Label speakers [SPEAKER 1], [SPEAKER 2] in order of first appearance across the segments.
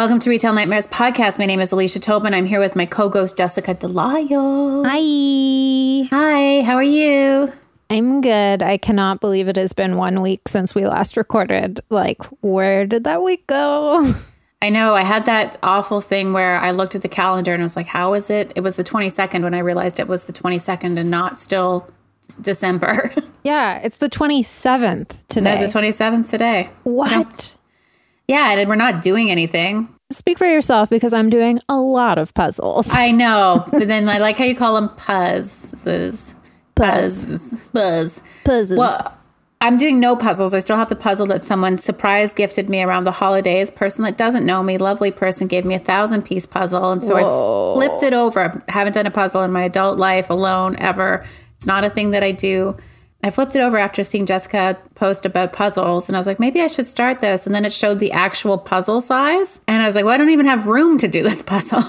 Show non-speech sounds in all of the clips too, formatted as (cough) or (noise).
[SPEAKER 1] Welcome to Retail Nightmares Podcast. My name is Alicia Tobin. I'm here with my co-ghost Jessica Delayo.
[SPEAKER 2] Hi.
[SPEAKER 1] Hi, how are you?
[SPEAKER 2] I'm good. I cannot believe it has been one week since we last recorded. Like, where did that week go?
[SPEAKER 1] I know I had that awful thing where I looked at the calendar and I was like, how is it? It was the 22nd when I realized it was the 22nd and not still December. (laughs)
[SPEAKER 2] Yeah, it's the 27th today.
[SPEAKER 1] That's the 27th today.
[SPEAKER 2] what?
[SPEAKER 1] Yeah, and we're not doing anything.
[SPEAKER 2] Speak for yourself because I'm doing a lot of puzzles.
[SPEAKER 1] I know, but then I like how you call them puzzes. Puzz. Buzz.
[SPEAKER 2] Puzzles.
[SPEAKER 1] Well, I'm doing no puzzles. I still have the puzzle that someone surprise gifted me around the holidays. Person that doesn't know me, lovely person, gave me a thousand piece puzzle. And so
[SPEAKER 2] Whoa.
[SPEAKER 1] I flipped it over. I haven't done a puzzle in my adult life alone ever. It's not a thing that I do. I flipped it over after seeing Jessica post about puzzles, and I was like, maybe I should start this. And then it showed the actual puzzle size. And I was like, well, I don't even have room to do this (laughs) puzzle.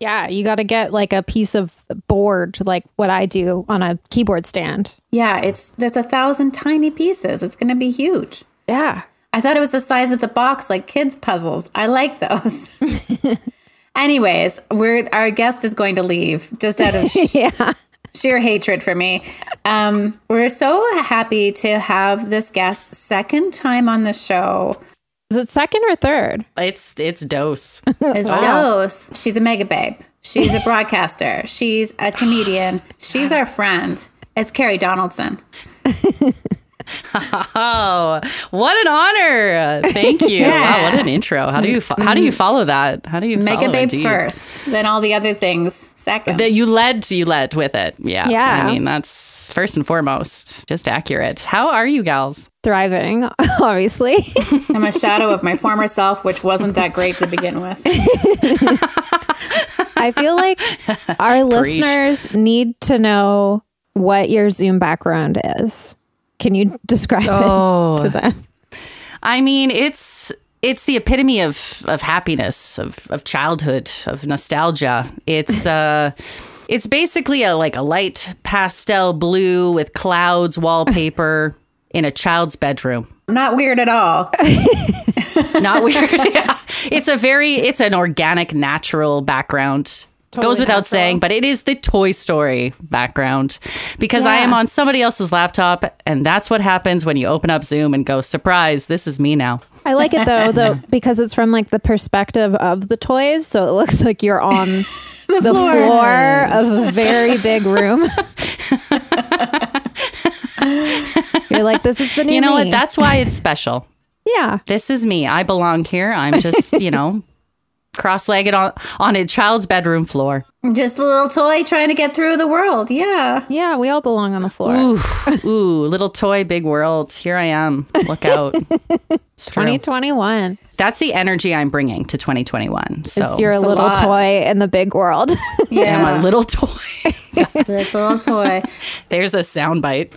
[SPEAKER 2] yeah, you got to get like a piece of board, like what I do on a keyboard stand.
[SPEAKER 1] yeah, it's there's a thousand tiny pieces. It's going to be huge.
[SPEAKER 2] Yeah.
[SPEAKER 1] I thought it was the size of the box, like kids' puzzles. I like those. (laughs) Anyways, we're our guest is going to leave just out of sh- (laughs)
[SPEAKER 2] Yeah.
[SPEAKER 1] Sheer hatred for me. Um, we're so happy to have this guest second time on the show.
[SPEAKER 2] Is it second or third?
[SPEAKER 3] It's it's dose. (laughs)
[SPEAKER 1] Is Dose. She's a mega babe. She's a broadcaster. She's a comedian. She's our friend. It's Carrie Donaldson. (laughs)
[SPEAKER 3] oh, what an honor! Thank you.
[SPEAKER 1] Yeah.
[SPEAKER 3] Wow, what an intro. How do you fo- how do you mm-hmm. follow that? How do you make it?
[SPEAKER 1] babe first, then all the other things second.
[SPEAKER 3] That you led you led with it. Yeah.
[SPEAKER 2] Yeah.
[SPEAKER 3] I mean that's first and foremost just accurate. How are you gals?
[SPEAKER 2] Thriving, (laughs) obviously. (laughs)
[SPEAKER 1] I'm a shadow of my former self, which wasn't that great to begin with. (laughs)
[SPEAKER 2] I feel like our listeners need to know what your Zoom background is. Can you describe
[SPEAKER 3] Oh.
[SPEAKER 2] it to them?
[SPEAKER 3] I mean, it's it's the epitome of of happiness, of of childhood, of nostalgia. It's uh (laughs) it's basically a like a light pastel blue with clouds wallpaper (laughs) in a child's bedroom.
[SPEAKER 1] Not weird at all. (laughs)
[SPEAKER 3] Not weird. yeah. It's a very it's an organic natural background. Goes without
[SPEAKER 1] natural.
[SPEAKER 3] saying, but it is the Toy Story background because I am on somebody else's laptop, and that's what happens when you open up Zoom and go, surprise, this is me now.
[SPEAKER 2] I like it though, though (laughs) because it's from like the perspective of the toys, so it looks like you're on (laughs) the, floor. of a very (laughs) big room. you're like, this is the new
[SPEAKER 3] You know
[SPEAKER 2] me.
[SPEAKER 3] what? That's why it's special.
[SPEAKER 2] yeah,
[SPEAKER 3] This is me. I belong here. I'm just, you know, cross legged on, on a child's bedroom floor.
[SPEAKER 1] Just a little toy trying to get through the world. Yeah.
[SPEAKER 2] yeah. We all belong on the floor.
[SPEAKER 3] Ooh, (laughs) ooh, little toy, big world. Here I am. Look out. (laughs) It's true.
[SPEAKER 2] 2021.
[SPEAKER 3] That's the energy I'm bringing to 2021. So
[SPEAKER 2] it's your
[SPEAKER 1] it's a
[SPEAKER 2] little
[SPEAKER 1] lot.
[SPEAKER 2] toy in the big world. (laughs)
[SPEAKER 1] Yeah.
[SPEAKER 3] I'm a little toy.
[SPEAKER 1] this little toy.
[SPEAKER 3] There's a soundbite.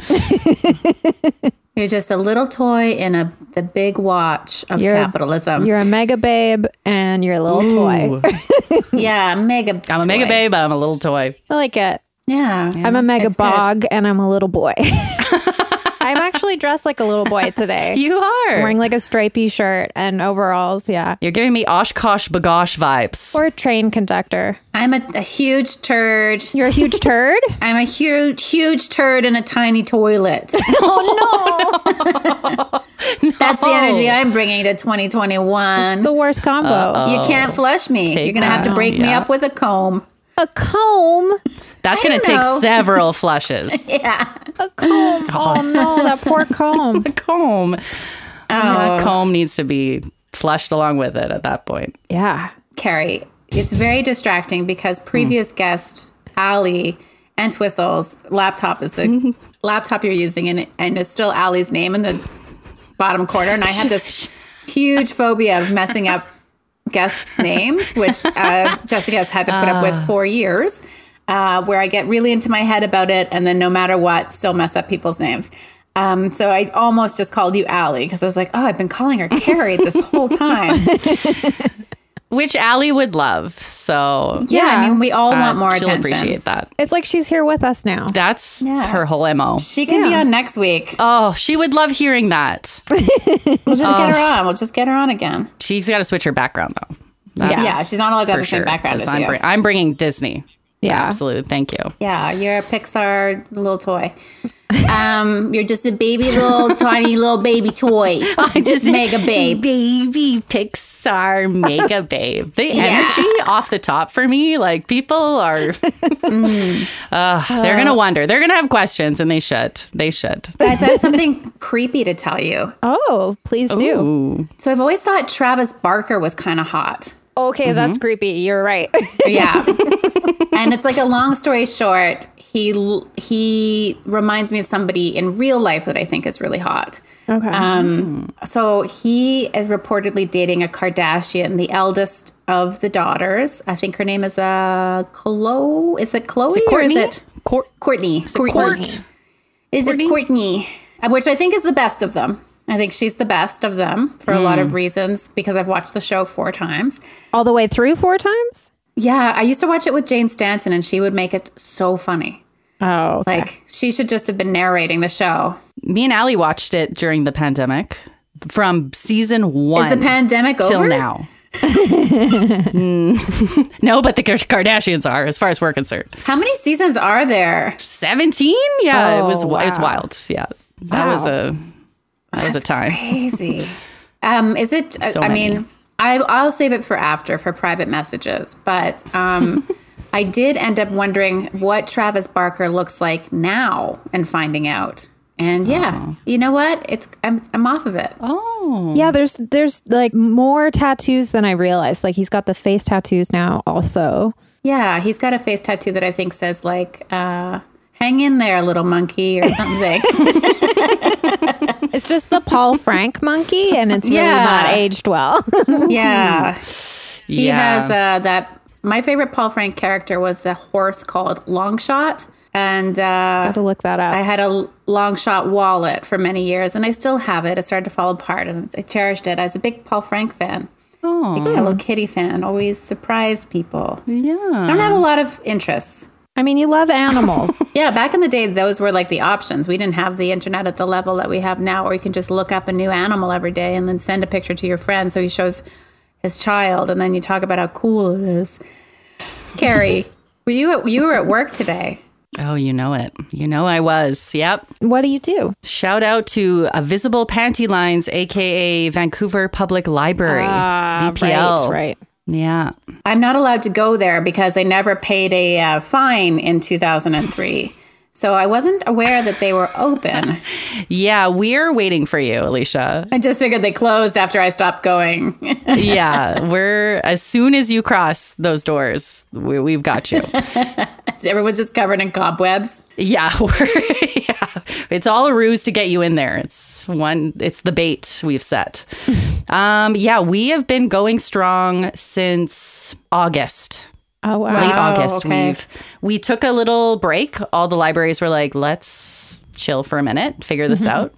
[SPEAKER 1] You're just a little toy in a the big watch of
[SPEAKER 2] You're-
[SPEAKER 1] capitalism.
[SPEAKER 2] you're a mega babe and you're a little toy. (laughs)
[SPEAKER 1] Yeah, mega.
[SPEAKER 3] I'm a mega
[SPEAKER 1] toy.
[SPEAKER 3] babe, I'm a little toy.
[SPEAKER 2] I like it.
[SPEAKER 1] Yeah.
[SPEAKER 2] I'm a mega
[SPEAKER 1] It's good.
[SPEAKER 2] bog and I'm a little boy. (laughs) I'm actually dressed like a little boy today. (laughs)
[SPEAKER 3] You are.
[SPEAKER 2] I'm wearing like a stripy shirt and overalls. Yeah.
[SPEAKER 3] You're giving me OshKosh B'gosh vibes.
[SPEAKER 2] Or a train conductor.
[SPEAKER 1] I'm a, a huge turd.
[SPEAKER 2] You're a huge (laughs) turd?
[SPEAKER 1] I'm a huge, huge turd in a tiny toilet. (laughs)
[SPEAKER 2] oh no.
[SPEAKER 1] That's the energy I'm bringing to 2021.
[SPEAKER 2] no. The worst combo.
[SPEAKER 1] you can't flush me.
[SPEAKER 3] Take
[SPEAKER 1] You're gonna have to
[SPEAKER 3] that.
[SPEAKER 1] break me
[SPEAKER 3] Yeah.
[SPEAKER 1] up with a comb.
[SPEAKER 2] A comb.
[SPEAKER 3] That's going to take
[SPEAKER 1] know. (laughs)
[SPEAKER 3] several flushes.
[SPEAKER 1] Yeah.
[SPEAKER 2] A comb. Oh, oh no, that poor comb. (laughs)
[SPEAKER 3] A comb. Oh. A comb needs to be flushed along with it at that point.
[SPEAKER 2] Yeah.
[SPEAKER 1] Carrie, it's very distracting because hmm. previous guest Ali and Twistle's laptop is the (laughs) laptop you're using, and and it's still Ali's name in the bottom corner. And I have this huge phobia of messing up guests' (laughs) names, which uh, Jessica has had to put up with for years. Uh, where I get really into my head about it, and then no matter what, still mess up people's names. Um, so I almost just called you Allie because I was like, oh, I've been calling her Carrie this whole time. (laughs)
[SPEAKER 3] Which Allie would love. So
[SPEAKER 1] Yeah, I mean, we all
[SPEAKER 3] uh,
[SPEAKER 1] want more
[SPEAKER 3] she'll
[SPEAKER 1] attention.
[SPEAKER 3] appreciate that.
[SPEAKER 2] It's like she's here with us now.
[SPEAKER 3] That's
[SPEAKER 1] Yeah.
[SPEAKER 3] her whole MO.
[SPEAKER 1] She can be on next week.
[SPEAKER 3] Oh, she would love hearing that. (laughs)
[SPEAKER 1] We'll just get her on. We'll just get her on again.
[SPEAKER 3] She's got to switch her background though. That's
[SPEAKER 1] Yeah, she's not allowed to have
[SPEAKER 3] for
[SPEAKER 1] the same
[SPEAKER 3] sure,
[SPEAKER 1] background
[SPEAKER 3] 'cause
[SPEAKER 1] as
[SPEAKER 3] I'm,
[SPEAKER 1] you.
[SPEAKER 3] bring- I'm bringing Disney.
[SPEAKER 2] Yeah.
[SPEAKER 3] absolute. Thank you.
[SPEAKER 1] Yeah, you're a Pixar little toy. Um, you're just a baby little (laughs) tiny little baby toy. (laughs) I just mega (laughs) babe.
[SPEAKER 3] baby Pixar mega babe. The
[SPEAKER 1] Yeah.
[SPEAKER 3] energy off the top for me, like people are, uh, they're gonna wonder. They're gonna have questions, and they should. They should.
[SPEAKER 1] Guys, I have something creepy to tell you.
[SPEAKER 2] Oh, please do.
[SPEAKER 3] Ooh.
[SPEAKER 1] So I've always thought Travis Barker was kind of hot.
[SPEAKER 2] Okay, that's creepy. You're right. (laughs)
[SPEAKER 1] Yeah. and it's like a long story short, he he reminds me of somebody in real life that I think is really hot.
[SPEAKER 2] okay.
[SPEAKER 1] Um, so he is reportedly dating a Kardashian, the eldest of the daughters. I think her name is uh Chloe. Is it Chloe or is it
[SPEAKER 3] Court.
[SPEAKER 1] Courtney? Courtney.
[SPEAKER 3] Court?
[SPEAKER 1] Is
[SPEAKER 3] Courtney?
[SPEAKER 1] it Courtney? Uh, Which I think is the best of them. I think she's the best of them for a lot of reasons because I've watched the show four times.
[SPEAKER 2] All the way through four times?
[SPEAKER 1] Yeah, I used to watch it with Jane Stanton, and she would make it so funny.
[SPEAKER 2] Oh, okay.
[SPEAKER 1] Like she should just have been narrating the show.
[SPEAKER 3] Me and Allie watched it during the pandemic, from season one
[SPEAKER 1] Is the pandemic
[SPEAKER 3] till
[SPEAKER 1] over?
[SPEAKER 3] now. (laughs) Mm. (laughs) no, but the Kardashians are, as far as we're concerned.
[SPEAKER 1] How many seasons are there?
[SPEAKER 3] 17 yeah it
[SPEAKER 2] Oh,
[SPEAKER 3] was
[SPEAKER 2] wow.
[SPEAKER 3] it's wild yeah that was a that was a time
[SPEAKER 1] Crazy. (laughs) um, is it?
[SPEAKER 3] So
[SPEAKER 1] I
[SPEAKER 3] many.
[SPEAKER 1] mean, I, I'll save it for after for private messages. But um, (laughs) I did end up wondering what Travis Barker looks like now, and finding out. And yeah, you know what? It's I'm, I'm off of it.
[SPEAKER 3] oh
[SPEAKER 2] yeah, there's there's like more tattoos than I realized. Like he's got the face tattoos now also.
[SPEAKER 1] Yeah, he's got a face tattoo that I think says like uh, "Hang in there, little monkey" or something. (laughs)
[SPEAKER 2] It's just the Paul (laughs) Frank monkey and it's really
[SPEAKER 1] Yeah.
[SPEAKER 2] not aged well. (laughs)
[SPEAKER 1] yeah, he
[SPEAKER 3] yeah
[SPEAKER 1] has uh, that. My favorite Paul Frank character was the horse called Longshot, and uh,
[SPEAKER 2] Got to look that up.
[SPEAKER 1] I had a Longshot wallet for many years, and I still have it. It started to fall apart, and I cherished it. I was a big Paul Frank fan,
[SPEAKER 3] oh
[SPEAKER 1] big Hello Kitty fan. Always surprised people.
[SPEAKER 3] Yeah.
[SPEAKER 1] I don't have a lot of interests.
[SPEAKER 2] I mean, you love animals. (laughs)
[SPEAKER 1] Yeah, back in the day, those were like the options. We didn't have the internet at the level that we have now, where you can just look up a new animal every day and then send a picture to your friend so he shows his child, and then you talk about how cool it is. Carrie, were you at, you were at work today?
[SPEAKER 3] oh you know it you know i was yep
[SPEAKER 2] what do you do?
[SPEAKER 3] shout out to uh, visible panty lines aka vancouver public library vpl
[SPEAKER 2] Right, right.
[SPEAKER 3] Yeah
[SPEAKER 1] I'm not allowed to go there because I never paid a uh, fine in 2003. So I wasn't aware that they were open. (laughs)
[SPEAKER 3] yeah we're waiting for you alicia
[SPEAKER 1] I just figured they closed after I stopped going. (laughs)
[SPEAKER 3] yeah we're as soon as you cross those doors we, we've got you (laughs)
[SPEAKER 1] Everyone's just covered in cobwebs.
[SPEAKER 3] Yeah, we're, yeah, it's all a ruse to get you in there. It's one, it's the bait we've set. Um, yeah, we have been going strong since August,
[SPEAKER 2] Oh wow.
[SPEAKER 3] late August.
[SPEAKER 1] okay.
[SPEAKER 3] We've we took a little break. All the libraries were like, let's chill for a minute, figure this mm-hmm. out.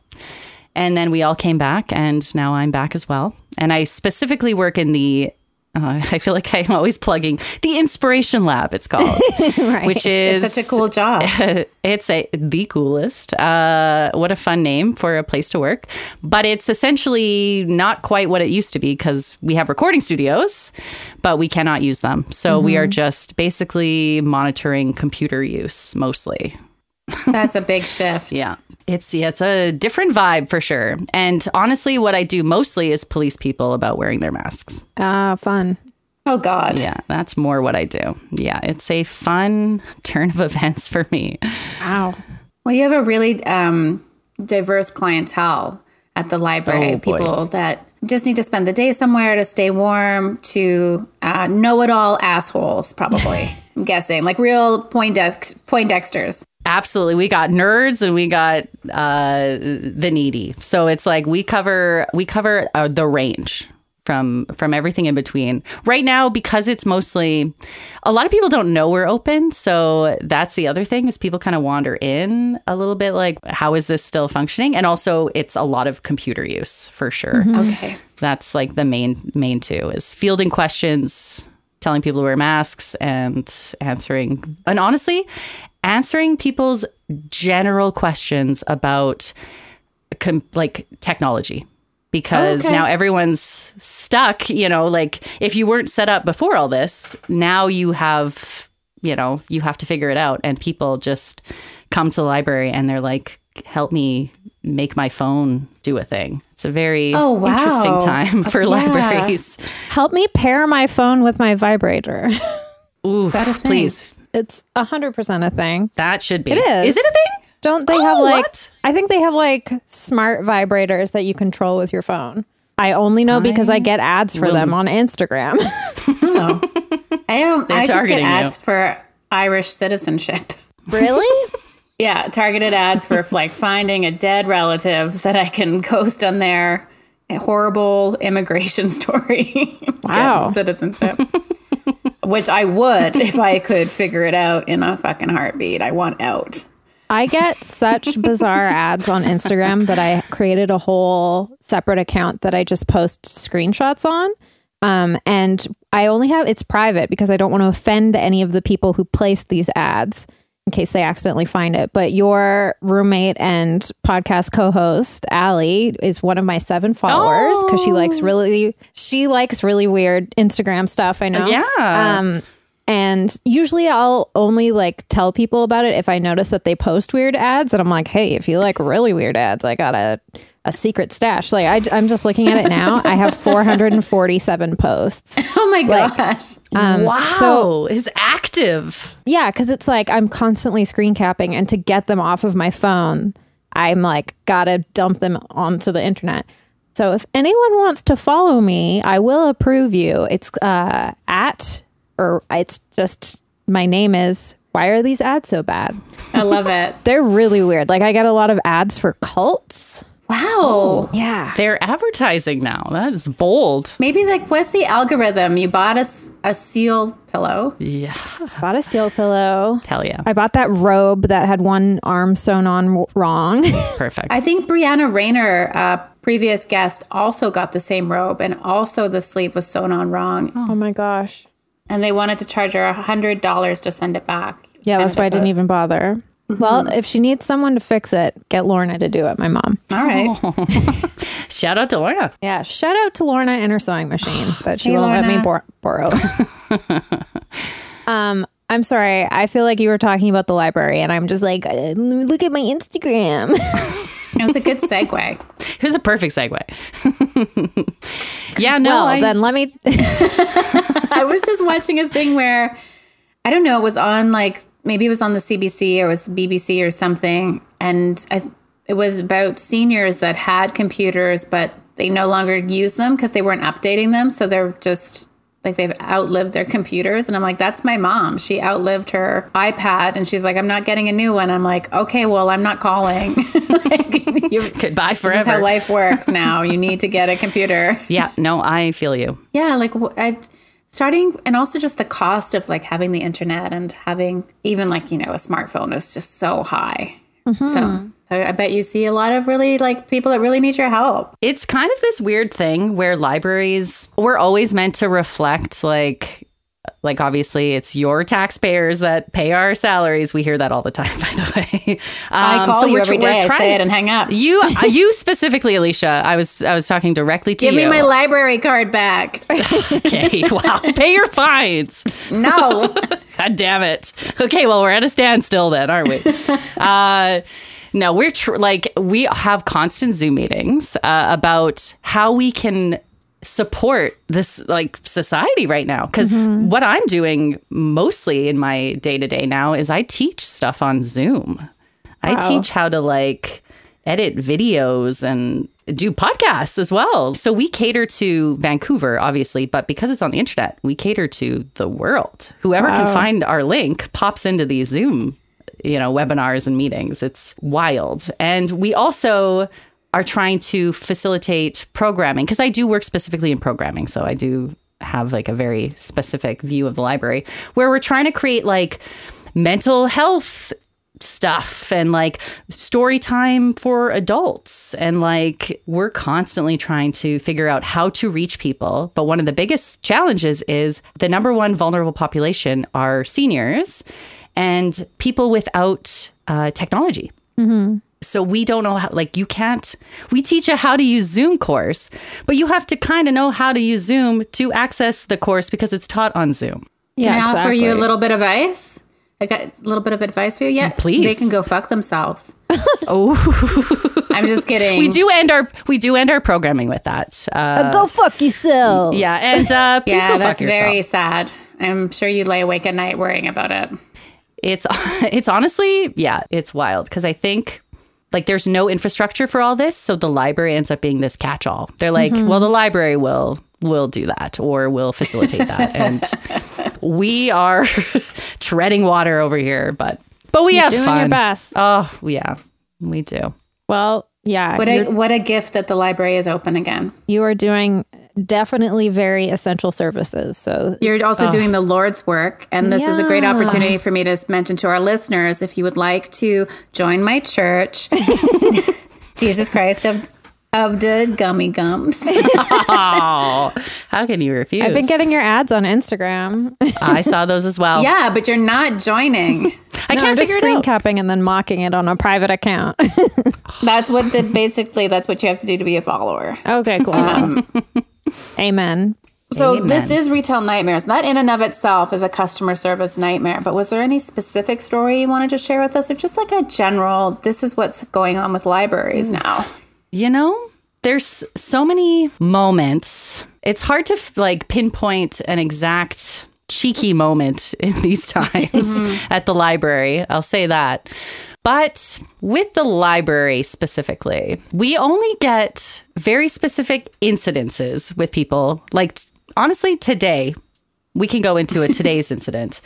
[SPEAKER 3] And then we all came back, and now I'm back as well. And I specifically work in the. Uh, (laughs) I feel like I'm always plugging the Inspiration Lab. It's called, (laughs) which is
[SPEAKER 1] It's such a cool job. (laughs)
[SPEAKER 3] it's a the coolest. Uh, what a fun name for a place to work. But it's essentially not quite what it used to be because we have recording studios, but we cannot use them. So we are just basically monitoring computer use mostly.
[SPEAKER 1] That's a big shift. (laughs)
[SPEAKER 3] Yeah. It's yeah, it's a different vibe for sure. And honestly, what I do mostly is police people about wearing their masks.
[SPEAKER 2] Ah, fun.
[SPEAKER 1] Oh, God.
[SPEAKER 3] Yeah, that's more what I do. Yeah, it's a fun (laughs) turn of events for me.
[SPEAKER 2] Wow.
[SPEAKER 1] Well, you have a really um, diverse clientele at the library.
[SPEAKER 3] Oh, boy.
[SPEAKER 1] People that just need to spend the day somewhere to stay warm, to uh, know it all assholes, probably. (laughs) I'm guessing. Like real Poindex- Poindexters.
[SPEAKER 3] Absolutely. We got nerds and we got uh, the needy. So it's like we cover we cover uh, the range from from everything in between. Right now because it's mostly a lot of people don't know we're open, so that's the other thing is people kind of wander in a little bit like how is this still functioning? And also it's a lot of computer use for sure. Mm-hmm.
[SPEAKER 1] Okay.
[SPEAKER 3] That's like the main main two is fielding questions, telling people to wear masks and answering and honestly answering people's general questions about com- like technology Oh, because
[SPEAKER 1] Okay.
[SPEAKER 3] now everyone's stuck. You know, like if you weren't set up before all this, now you have, you know, you have to figure it out. And people just come to the library and they're like, help me make my phone do a thing. It's a very
[SPEAKER 1] Oh, wow.
[SPEAKER 3] interesting time for
[SPEAKER 1] Yeah.
[SPEAKER 3] libraries.
[SPEAKER 2] Help me pair my phone with my vibrator.
[SPEAKER 3] Ooh,
[SPEAKER 1] that a thing?
[SPEAKER 3] please.
[SPEAKER 2] It's a hundred percent a thing.
[SPEAKER 3] That should be.
[SPEAKER 2] It is.
[SPEAKER 3] Is it a thing?
[SPEAKER 2] Don't they
[SPEAKER 3] Oh,
[SPEAKER 2] have like?
[SPEAKER 3] what?
[SPEAKER 2] I think they have like smart vibrators that you control with your phone. I only know because I get ads for them on Instagram.
[SPEAKER 1] Oh. (laughs) (laughs) I don't.
[SPEAKER 3] They're
[SPEAKER 1] I just get
[SPEAKER 3] targeting you.
[SPEAKER 1] ads for Irish citizenship. (laughs)
[SPEAKER 2] really?
[SPEAKER 1] Yeah, targeted ads for like finding a dead relative so that I can post on their horrible immigration story.
[SPEAKER 2] Wow.
[SPEAKER 1] citizenship. Which I would if I could figure it out in a fucking heartbeat. I want out.
[SPEAKER 2] I get such (laughs) bizarre ads on Instagram that I created a whole separate account that I just post screenshots on. Um, and I only have it's private because I don't want to offend any of the people who placed these ads in case they accidentally find it. But your roommate and podcast co-host Allie is one of my seven followers because she likes really she likes really weird Instagram stuff. I know.
[SPEAKER 3] Yeah.
[SPEAKER 2] Um, and usually I'll only like tell people about it if I notice that they post weird ads. And I'm like, hey, if you like really weird ads, I got a, a secret stash. Like, I, am just looking at it now. I have (laughs) 447 posts. (laughs)
[SPEAKER 1] Oh my
[SPEAKER 2] Like,
[SPEAKER 1] gosh.
[SPEAKER 3] wow.
[SPEAKER 2] so-
[SPEAKER 3] is active.
[SPEAKER 2] Yeah, because it's like I'm constantly screen capping. And to get them off of my phone, I'm like, gotta dump them onto the internet. So if anyone wants to follow me, I will approve you. It's uh, at, or it's just, my name is, why are these ads so bad?
[SPEAKER 1] I love it. (laughs)
[SPEAKER 2] They're really weird. Like I get a lot of ads for cults.
[SPEAKER 1] Wow.
[SPEAKER 2] Yeah.
[SPEAKER 3] They're advertising now. That is bold.
[SPEAKER 1] Maybe like what's the algorithm? You bought a, s- a seal pillow.
[SPEAKER 3] Yeah.
[SPEAKER 2] Bought a seal pillow.
[SPEAKER 3] Hell yeah.
[SPEAKER 2] I bought that robe that had one arm sewn on wrong. (laughs)
[SPEAKER 3] Perfect.
[SPEAKER 1] I think Brianna Rayner, uh, previous guest, also got the same robe, and also the sleeve was sewn on wrong,
[SPEAKER 2] oh my gosh.
[SPEAKER 1] And they wanted to charge her a hundred dollars to send it back.
[SPEAKER 2] Yeah, that's why I didn't even bother. Well, if she needs someone to fix it, get Lorna to do it, my mom.
[SPEAKER 1] All right. (laughs)
[SPEAKER 3] Shout out to Lorna.
[SPEAKER 2] Yeah, shout out to Lorna and her sewing machine (sighs) that she
[SPEAKER 1] Hey,
[SPEAKER 2] won't let me bor- borrow. (laughs) um, I'm sorry. I feel like you were talking about the library, and I'm just like, uh, look at my Instagram. (laughs)
[SPEAKER 1] It was a good segue. (laughs)
[SPEAKER 3] It was a perfect segue. (laughs) yeah, no,
[SPEAKER 2] well,
[SPEAKER 3] I,
[SPEAKER 2] then let me. (laughs)
[SPEAKER 1] I was just watching a thing where I don't know, it was on like maybe it was on the CBC or it was BBC or something, and I, it was about seniors that had computers but they no longer use them because they weren't updating them, so they're just like they've outlived their computers and i'm like that's my mom. She outlived her ipad and she's like i'm not getting a new one. I'm like okay well i'm not calling. (laughs) Like, you,
[SPEAKER 3] goodbye (laughs)
[SPEAKER 1] this is how life works now. You need to get a computer. (laughs)
[SPEAKER 3] Yeah, no, I feel you.
[SPEAKER 1] yeah like I, starting and also just the cost of like having the internet and having even like you know a smartphone is just so high. Mm-hmm. So I, I bet you see a lot of really like people that really need your help
[SPEAKER 3] It's kind of this weird thing where libraries we're always meant to reflect like like obviously it's your taxpayers that pay our salaries. We hear that all the time, (laughs) by the way.
[SPEAKER 1] i
[SPEAKER 3] Um,
[SPEAKER 1] call
[SPEAKER 3] so
[SPEAKER 1] you
[SPEAKER 3] we're
[SPEAKER 1] every
[SPEAKER 3] we're
[SPEAKER 1] day i say it and hang up
[SPEAKER 3] You, (laughs) uh, you specifically, Alicia. I was, I was talking directly to
[SPEAKER 1] give
[SPEAKER 3] you.
[SPEAKER 1] Give me my library card back (laughs)
[SPEAKER 3] okay, wow, pay your fines.
[SPEAKER 1] no
[SPEAKER 3] God damn it. Okay, well, we're at a standstill then, aren't we? uh, no, we're tr- like, we have constant Zoom meetings uh, about how we can support this like society right now. Because what i'm doing mostly in my day to day now is i teach stuff on zoom. I teach how to like edit videos and do podcasts as well. So we cater to vancouver obviously but because it's on the internet we cater to the world. Whoever can find our link pops into these zoom you know webinars and meetings. It's wild. And we also are trying to facilitate programming because I do work specifically in programming. So I do have like a very specific view of the library where we're trying to create like mental health stuff and like story time for adults. And like we're constantly trying to figure out how to reach people. But one of the biggest challenges is the number one vulnerable population are seniors and people without uh, technology So we don't know how, like, you can't, we teach a how to use Zoom course, but you have to kind of know how to use Zoom to access the course because it's taught on Zoom.
[SPEAKER 2] Yeah,
[SPEAKER 1] Can I offer you a little bit of advice? I got a little bit of advice for you. Yeah,
[SPEAKER 3] Please.
[SPEAKER 1] They can go fuck themselves. (laughs)
[SPEAKER 3] Oh, (laughs)
[SPEAKER 1] I'm just kidding.
[SPEAKER 3] we do end our, we do end our programming with that. Uh,
[SPEAKER 2] Go fuck yourself.
[SPEAKER 3] yeah. And uh, please
[SPEAKER 1] Yeah,
[SPEAKER 3] go
[SPEAKER 1] that's
[SPEAKER 3] yourself.
[SPEAKER 1] very sad. I'm sure you lay awake at night worrying about it.
[SPEAKER 3] It's (laughs) it's honestly yeah it's wild. Because i think like there's no infrastructure for all this so the library ends up being this catch-all. They're like mm-hmm. well the library will will do that or will facilitate that. (laughs) And we are (laughs) treading water over here but but we have
[SPEAKER 2] doing
[SPEAKER 3] fun.
[SPEAKER 2] your best.
[SPEAKER 3] oh yeah we do.
[SPEAKER 2] Well, yeah,
[SPEAKER 1] What a what a gift that the library is open again.
[SPEAKER 2] you are doing definitely very essential services. So
[SPEAKER 1] You're also uh, doing the Lord's work, and this is a great opportunity for me to mention to our listeners if you would like to join my church, (laughs) Jesus Christ of of the gummy gums. (laughs)
[SPEAKER 3] oh how can you refuse
[SPEAKER 2] I've been getting your ads on Instagram.
[SPEAKER 3] i saw those as well
[SPEAKER 1] yeah, but you're not joining. (laughs)
[SPEAKER 3] i
[SPEAKER 2] No,
[SPEAKER 3] can't
[SPEAKER 2] I'm just
[SPEAKER 3] figure it
[SPEAKER 2] screen
[SPEAKER 3] out
[SPEAKER 2] capping and then mocking it on a private account. (laughs)
[SPEAKER 1] That's what the basically that's what you have to do to be a follower.
[SPEAKER 2] okay, cool.
[SPEAKER 3] Um, (laughs)
[SPEAKER 2] Amen.
[SPEAKER 1] So
[SPEAKER 3] Amen.
[SPEAKER 1] this is retail nightmares. That in and of itself is a customer service nightmare. But was there any specific story you wanted to share with us, or just like a general? This is what's going on with libraries now.
[SPEAKER 3] You know, there's so many moments. It's hard to like pinpoint an exact cheeky moment in these (laughs) times at the library. I'll say that. But with the library specifically, we only get very specific incidences with people. Like, honestly, today, we can go into a today's (laughs) incident.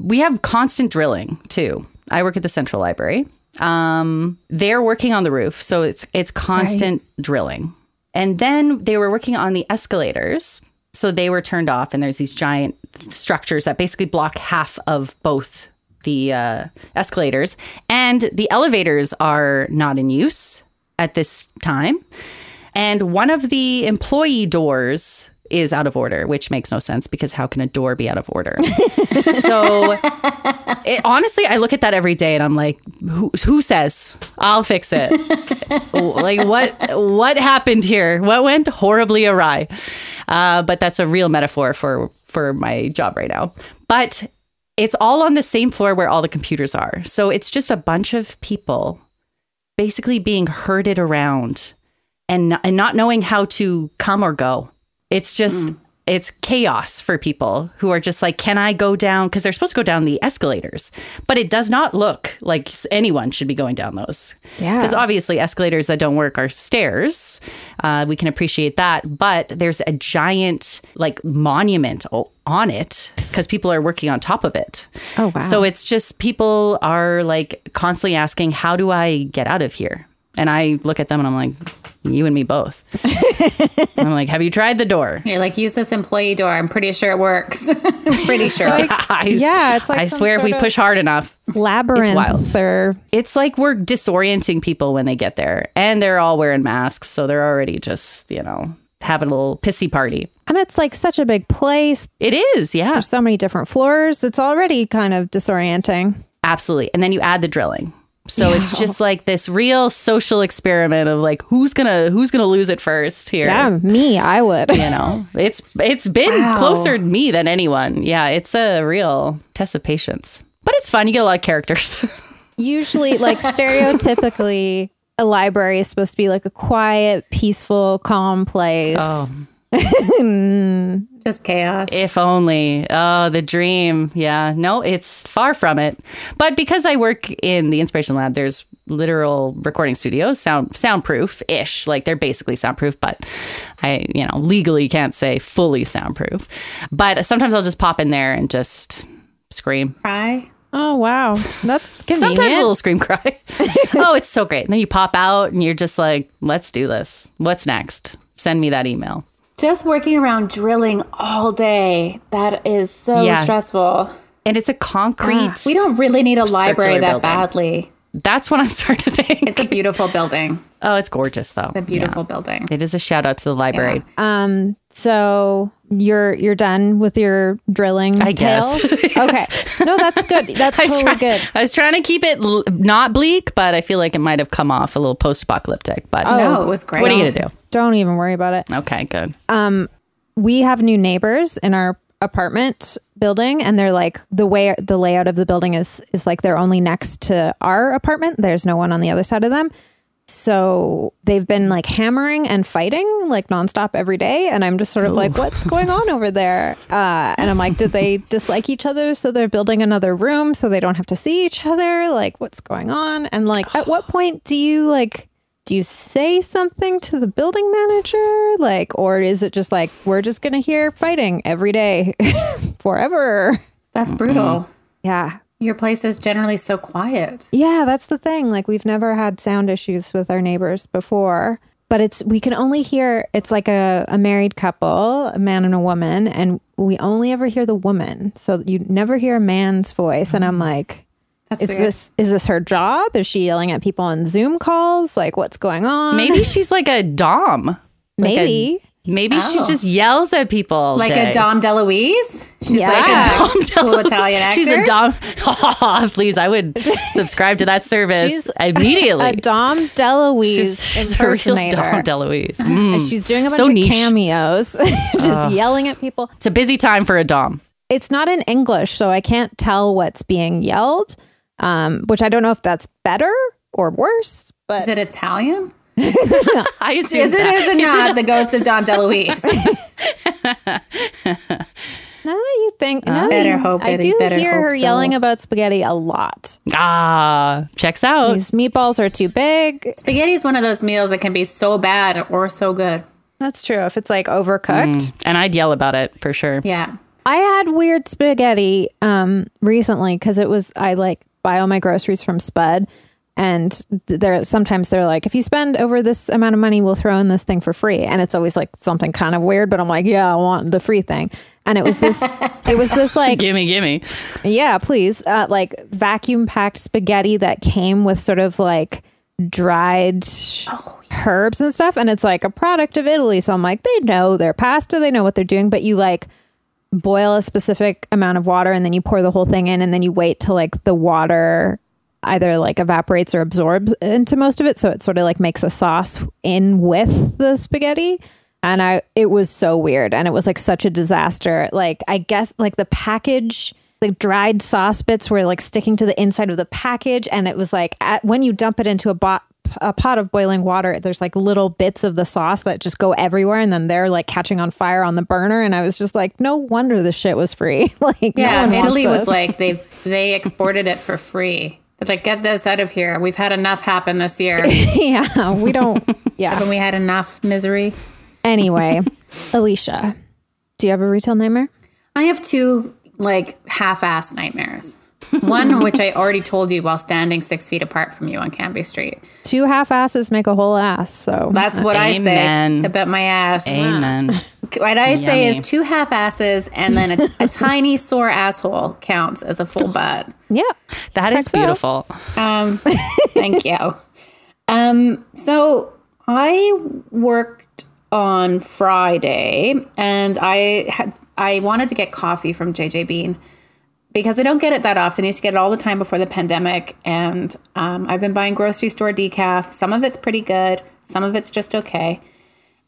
[SPEAKER 3] We have constant drilling too. I work at the Central Library. Um, they're working on the roof, so it's it's constant drilling. And then they were working on the escalators, so they were turned off. And there's these giant structures that basically block half of both the uh, escalators, and the elevators are not in use at this time. And one of the employee doors is out of order, which makes no sense because how can a door be out of order? (laughs) so it, honestly, I look at that every day and I'm like, who, who says I'll fix it? (laughs) like what what happened here? What went horribly awry? Uh, but that's a real metaphor for for my job right now. But it's all on the same floor where all the computers are. So it's just a bunch of people basically being herded around and and not knowing how to come or go. It's just it's chaos for people who are just like, can I go down? Because they're supposed to go down the escalators, but it does not look like anyone should be going down those.
[SPEAKER 2] Yeah.
[SPEAKER 3] Because obviously, escalators that don't work are stairs. Uh, we can appreciate that, but there's a giant like monument on it because people are working on top of it.
[SPEAKER 2] Oh, wow.
[SPEAKER 3] So it's just people are like constantly asking, how do I get out of here? And I look at them and I'm like, you and me both. (laughs) I'm like, have you tried the door?
[SPEAKER 1] You're like, use this employee door. I'm pretty sure it works. I'm (laughs) pretty sure. (laughs)
[SPEAKER 3] I,
[SPEAKER 2] Yeah, it's like
[SPEAKER 3] I swear if we push hard enough,
[SPEAKER 2] Labyrinth It's
[SPEAKER 3] wild.
[SPEAKER 2] or
[SPEAKER 3] it's like we're disorienting people when they get there, and they're all wearing masks, so they're already just you know having a little pissy party.
[SPEAKER 2] and it's like such a big place.
[SPEAKER 3] It is, yeah,
[SPEAKER 2] There's so many different floors. It's already kind of disorienting.
[SPEAKER 3] absolutely. And then you add the drilling. So it's just like this real social experiment of like who's gonna who's gonna lose it first here.
[SPEAKER 2] Yeah, me, I would.
[SPEAKER 3] You know, it's it's been
[SPEAKER 1] Wow.
[SPEAKER 3] closer to me than anyone. Yeah, it's a real test of patience. But it's fun. You get a lot of characters. (laughs)
[SPEAKER 2] Usually, like (laughs) stereotypically, a library is supposed to be like a quiet, peaceful, calm place.
[SPEAKER 3] oh, (laughs)
[SPEAKER 1] Just chaos.
[SPEAKER 3] If only. Oh, the dream. Yeah. No, it's far from it. But because I work in the Inspiration Lab, there's literal recording studios, sound soundproof ish. Like they're basically soundproof, but I, you know, legally can't say fully soundproof. But sometimes I'll just pop in there and just scream.
[SPEAKER 1] Cry.
[SPEAKER 2] Oh wow, that's convenient. (laughs)
[SPEAKER 3] Sometimes a little scream cry. (laughs) oh, it's so great. And then you pop out and you're just like, let's do this. What's next? Send me that email.
[SPEAKER 1] Just working around drilling all day. That is so
[SPEAKER 3] Yeah.
[SPEAKER 1] stressful.
[SPEAKER 3] And it's a concrete.
[SPEAKER 1] We don't really need a library that
[SPEAKER 3] building.
[SPEAKER 1] badly.
[SPEAKER 3] That's what I'm (laughs) starting to think.
[SPEAKER 1] It's a beautiful building.
[SPEAKER 3] Oh, it's gorgeous though.
[SPEAKER 1] It's a beautiful building.
[SPEAKER 3] It is a shout out to the library.
[SPEAKER 2] Um, so you're you're done with your drilling
[SPEAKER 3] I
[SPEAKER 2] tale? (laughs)
[SPEAKER 3] guess.
[SPEAKER 2] okay. No, that's good. (laughs) That's
[SPEAKER 3] I was,
[SPEAKER 2] totally
[SPEAKER 3] try-
[SPEAKER 2] good.
[SPEAKER 3] I was trying to keep it l- not bleak, but I feel like it might have come off a little post-apocalyptic. But
[SPEAKER 1] No, it was great.
[SPEAKER 3] what are you gonna do?
[SPEAKER 2] Don't even worry about it.
[SPEAKER 3] Okay, good.
[SPEAKER 2] Um we have new neighbors in our apartment building and they're like the way the layout of the building is is like they're only next to our apartment there's no one on the other side of them so they've been like hammering and fighting like nonstop every day and i'm just sort of like what's going on over there? (laughs) Uh, and i'm like did they dislike each other so they're building another room so they don't have to see each other? Like what's going on? And like at what point do you like do you say something to the building manager? Like or is it just like we're just gonna hear fighting every day (laughs) forever?
[SPEAKER 1] That's brutal.
[SPEAKER 2] yeah
[SPEAKER 1] Your place is generally so quiet.
[SPEAKER 2] yeah that's the thing. Like we've never had sound issues with our neighbors before but it's we can only hear it's like a, a married couple a man and a woman and we only ever hear the woman. So you never hear a man's voice and i'm mm-hmm. like
[SPEAKER 1] That's
[SPEAKER 2] is
[SPEAKER 1] weird.
[SPEAKER 2] this is this her job? Is she yelling at people on zoom calls? Like what's going on?
[SPEAKER 3] Maybe she's like a dom. Like a-
[SPEAKER 2] maybe
[SPEAKER 3] maybe she
[SPEAKER 1] Oh.
[SPEAKER 3] just yells at people. all
[SPEAKER 1] like
[SPEAKER 3] day.
[SPEAKER 1] a Dom DeLuise? She's
[SPEAKER 2] Yeah.
[SPEAKER 1] like
[SPEAKER 2] Like
[SPEAKER 1] a (laughs)
[SPEAKER 2] a
[SPEAKER 3] Dom
[SPEAKER 1] cool Italian actor.
[SPEAKER 3] She's a dom. (laughs) Please, I would (laughs) subscribe to that service
[SPEAKER 2] She's
[SPEAKER 3] immediately.
[SPEAKER 2] a Dom DeLuise
[SPEAKER 3] she's, she's a real
[SPEAKER 2] impersonator.
[SPEAKER 3] Dom DeLuise. Mm.
[SPEAKER 2] and she's doing a bunch
[SPEAKER 3] So
[SPEAKER 2] of
[SPEAKER 3] niche.
[SPEAKER 2] cameos, just yelling at people.
[SPEAKER 3] It's a busy time for a dom.
[SPEAKER 2] It's not in English, so I can't tell what's being yelled, um, which I don't know if that's better or worse. But
[SPEAKER 1] Is it Italian?
[SPEAKER 3] I assume
[SPEAKER 1] Is it
[SPEAKER 3] that.
[SPEAKER 1] is or not the ghost of Dom DeLuise? (laughs)
[SPEAKER 2] now that you think, now that
[SPEAKER 1] Better
[SPEAKER 2] you-
[SPEAKER 1] hope
[SPEAKER 2] I do
[SPEAKER 1] better
[SPEAKER 2] hear
[SPEAKER 1] hope
[SPEAKER 2] her
[SPEAKER 1] so.
[SPEAKER 2] yelling about spaghetti a lot.
[SPEAKER 3] Ah, checks out.
[SPEAKER 2] These meatballs are too big.
[SPEAKER 1] Spaghetti is one of those meals that can be so bad or so good.
[SPEAKER 2] That's true. If it's like overcooked,
[SPEAKER 3] And I'd yell about it for sure.
[SPEAKER 1] Yeah.
[SPEAKER 2] I had weird spaghetti um recently because it was I like buy all my groceries from Spud and th- they're sometimes they're like if you spend over this amount of money we'll throw in this thing for free. And it's always like something kind of weird but I'm like yeah I want the free thing. And it was this (laughs) it was this like
[SPEAKER 3] Gimme, gimme.
[SPEAKER 2] yeah please. Uh, like vacuum packed spaghetti that came with sort of like dried herbs and stuff. And it's like a product of Italy. So I'm like they know their pasta. They know what they're doing. But you like boil a specific amount of water and then you pour the whole thing in and then you wait till like the water either like evaporates or absorbs into most of it so it sort of like makes a sauce in with the spaghetti and i it was so weird and it was like such a disaster like i guess like the package the dried sauce bits were like sticking to the inside of the package and it was like at, when you dump it into a bot a pot of boiling water there's like little bits of the sauce that just go everywhere and then they're like catching on fire on the burner and i was just like no wonder this shit was free (laughs) like
[SPEAKER 1] Yeah.
[SPEAKER 2] wants
[SPEAKER 1] Italy was like they've they exported it for free. It's like get this out of here. We've had enough happen this year. (laughs)
[SPEAKER 2] yeah we don't (laughs) yeah
[SPEAKER 1] When we had enough misery.
[SPEAKER 2] anyway (laughs) alicia do you have a retail nightmare
[SPEAKER 1] I have two like half-ass nightmares. One which I already told you while standing six feet apart from you on Canby Street.
[SPEAKER 2] two half asses make a whole ass so
[SPEAKER 1] That's what I
[SPEAKER 3] Amen.
[SPEAKER 1] say about my ass.
[SPEAKER 3] Amen. (laughs)
[SPEAKER 1] What I say
[SPEAKER 3] Yummy.
[SPEAKER 1] is two half asses and then a, a tiny sore asshole counts as a full butt.
[SPEAKER 2] yeah
[SPEAKER 3] That is
[SPEAKER 2] Checks out.
[SPEAKER 3] beautiful.
[SPEAKER 1] Um, thank you. Um, so I worked on Friday, and I had I wanted to get coffee from JJ Bean because I don't get it that often. I used to get it all the time before the pandemic, and um, I've been buying grocery store decaf. Some of it's pretty good, some of it's just okay.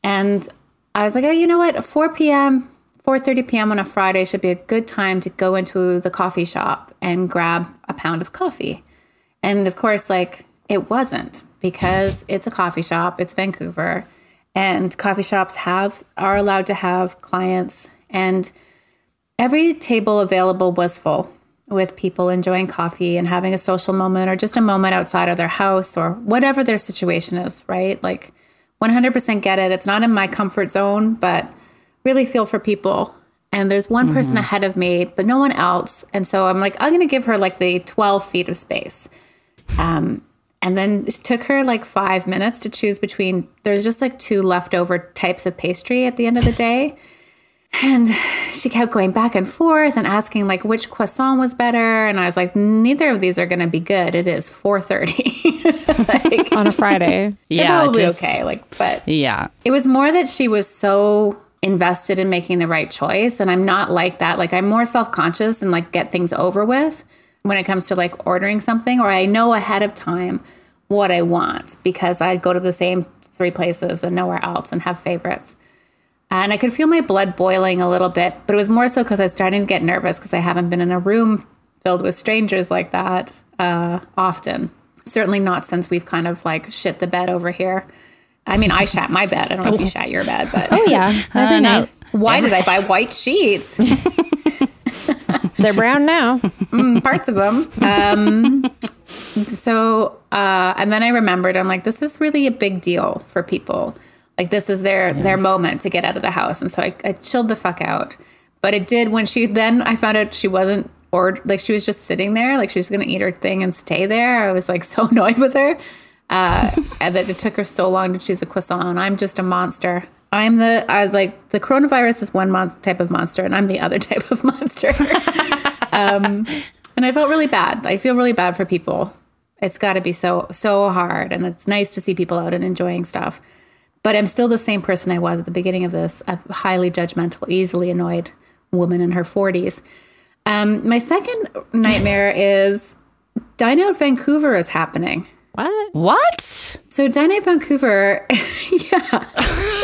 [SPEAKER 1] And I was like, oh, you know what? 4 p.m., 4:30 p.m. on a Friday should be a good time to go into the coffee shop and grab a pound of coffee. And of course, like it wasn't because it's a coffee shop, it's Vancouver, and coffee shops have are allowed to have clients and every table available was full with people enjoying coffee and having a social moment or just a moment outside of their house or whatever their situation is, right? Like 100% get it. It's not in my comfort zone, but really feel for people. And there's one person ahead of me, but no one else. And so I'm like, I'm going to give her like the 12 feet of space. Um, and then it took her like five minutes to choose between, there's just like two leftover types of pastry at the end of the day. (laughs) And she kept going back and forth and asking like which croissant was better. And I was like, neither of these are going to be good. It is 4.30. (laughs) like,
[SPEAKER 2] on a friday (laughs)
[SPEAKER 1] they're
[SPEAKER 3] Yeah,
[SPEAKER 1] probably
[SPEAKER 3] just-
[SPEAKER 1] okay. Like, but
[SPEAKER 3] Yeah.
[SPEAKER 1] it was more that she was so invested in making the right choice. And I'm not like that. Like I'm more self conscious and like get things over with when it comes to like ordering something, or I know ahead of time what I want because I go to the same three places and nowhere else and have favorites. And I could feel my blood boiling a little bit, but it was more so because I was starting to get nervous because I haven't been in a room filled with strangers like that uh, often. Certainly not since we've kind of like shit the bed over here. I mean, I shat my bed. I don't know if you shat your bed, but (laughs)
[SPEAKER 2] Oh yeah, (laughs) every night.
[SPEAKER 1] why did I buy white sheets? (laughs)
[SPEAKER 2] They're brown now.
[SPEAKER 1] Mm, Parts of them. Um, so, uh, and then I remembered, I'm like, this is really a big deal for people. Like this is their their moment to get out of the house, and so I, I chilled the fuck out. But it did when she then I found out she wasn't or like she was just sitting there, like she was gonna eat her thing and stay there. I was like (laughs) so annoyed with her. Uh, and that it took her so long to choose a croissant. I'm just a monster. I'm the I was like the coronavirus is one month type of monster, and I'm the other (laughs) type of monster. (laughs) um, and I felt really bad. I feel really bad for people. It's got to be so so hard, and it's nice to see people out and enjoying stuff. But I'm still the same person I was at the beginning of this. A highly judgmental, easily annoyed woman in her 40s. Um, my second nightmare (laughs) is Dine Out Vancouver is happening.
[SPEAKER 2] What?
[SPEAKER 3] What?
[SPEAKER 1] So Dine Out Vancouver, (laughs) yeah,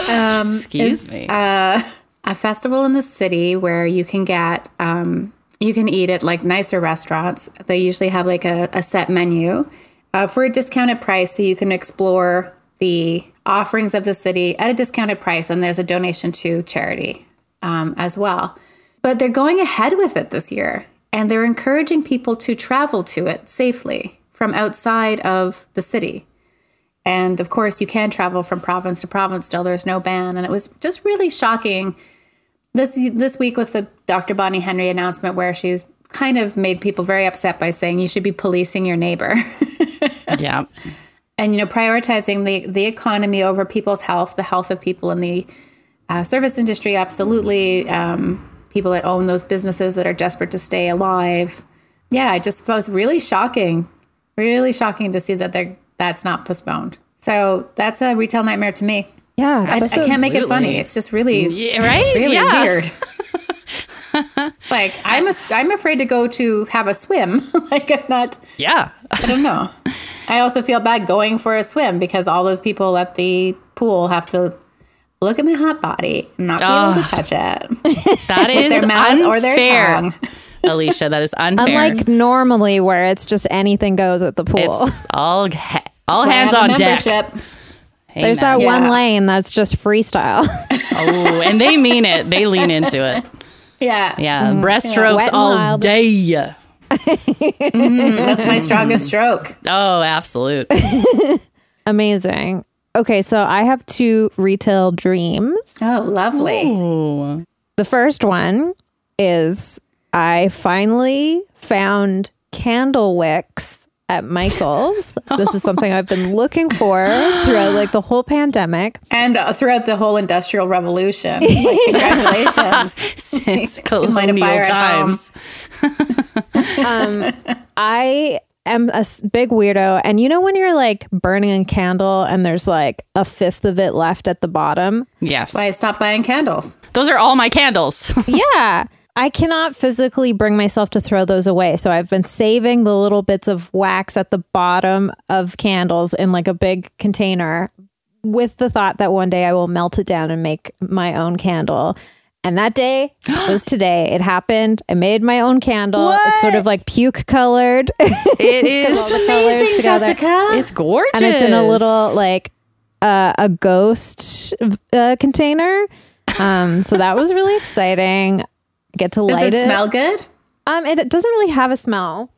[SPEAKER 1] (laughs) um,
[SPEAKER 3] Excuse
[SPEAKER 1] is
[SPEAKER 3] me.
[SPEAKER 1] uh, a festival in the city where you can get um, you can eat at like nicer restaurants. They usually have like a, a set menu uh, for a discounted price, so you can explore the offerings of the city at a discounted price, and there's a donation to charity um, as well. But they're going ahead with it this year, and they're encouraging people to travel to it safely from outside of the city. And of course, you can travel from province to province still. There's no ban. And it was just really shocking this this week with the Dr. Bonnie Henry announcement where she's kind of made people very upset by saying you should be policing your neighbor. (laughs)
[SPEAKER 3] Yeah.
[SPEAKER 1] And you know prioritizing the the economy over people's health, the health of people in the uh, service industry, absolutely. Um, people that own those businesses that are desperate to stay alive. Yeah, it just was really shocking, really shocking to see that they're that's not postponed. So that's a retail nightmare to me.
[SPEAKER 2] Yeah,
[SPEAKER 1] I, I can't make it funny. It's just really,
[SPEAKER 3] Yeah, right?
[SPEAKER 1] really
[SPEAKER 3] Yeah.
[SPEAKER 1] weird. (laughs) (laughs) like I'm, a, I'm afraid to go to have a swim. (laughs) like I'm not.
[SPEAKER 3] Yeah.
[SPEAKER 1] I don't know. I also feel bad going for a swim because all those people at the pool have to look at my hot body and not be able to touch it.
[SPEAKER 3] That (laughs) is
[SPEAKER 1] their mouth
[SPEAKER 3] unfair.
[SPEAKER 1] or their tongue.
[SPEAKER 3] Alicia, that is unfair.
[SPEAKER 2] Unlike normally, where it's just anything goes at the pool.
[SPEAKER 3] it's all ha- all
[SPEAKER 1] I
[SPEAKER 3] hands
[SPEAKER 1] have a
[SPEAKER 3] on deck.
[SPEAKER 1] membership.
[SPEAKER 2] There's
[SPEAKER 3] Amen.
[SPEAKER 2] that one lane that's just freestyle.
[SPEAKER 3] Oh, and they mean it. They lean into it.
[SPEAKER 1] Yeah.
[SPEAKER 3] Yeah, mm-hmm. breaststrokes
[SPEAKER 2] Wet and
[SPEAKER 3] all
[SPEAKER 2] wild.
[SPEAKER 3] day. Mm-hmm.
[SPEAKER 1] That's my strongest stroke.
[SPEAKER 3] Oh, absolute. (laughs)
[SPEAKER 2] Amazing. Okay, so I have two retail dreams.
[SPEAKER 1] Oh, lovely.
[SPEAKER 3] Ooh.
[SPEAKER 2] The first one is I finally found candle wicks at Michael's. (laughs) this is something I've been looking for throughout like the whole pandemic.
[SPEAKER 1] And uh, throughout the whole industrial revolution. (laughs) Like, congratulations. (laughs)
[SPEAKER 3] Since
[SPEAKER 1] light
[SPEAKER 3] colonial
[SPEAKER 1] fire at home.
[SPEAKER 3] times.
[SPEAKER 2] I am a big weirdo. And you know, when you're like burning a candle and there's like a fifth of it left at the bottom?
[SPEAKER 3] Yes.
[SPEAKER 1] Why I stopped buying candles.
[SPEAKER 3] Those are all my candles.
[SPEAKER 2] yeah. I cannot physically bring myself to throw those away. So I've been saving the little bits of wax at the bottom of candles in like a big container with the thought that one day I will melt it down and make my own candle. And that day (gasps) was today. It happened. I made my own candle. It's sort of like puke colored. (laughs)
[SPEAKER 3] it is.
[SPEAKER 2] the.
[SPEAKER 1] Jessica.
[SPEAKER 3] It's gorgeous.
[SPEAKER 2] and it's in a little like uh, a ghost uh, container. Um, so that was really exciting. Get to light
[SPEAKER 1] it, Does
[SPEAKER 2] it.
[SPEAKER 1] smell good?
[SPEAKER 2] Um, it, it doesn't really have a smell.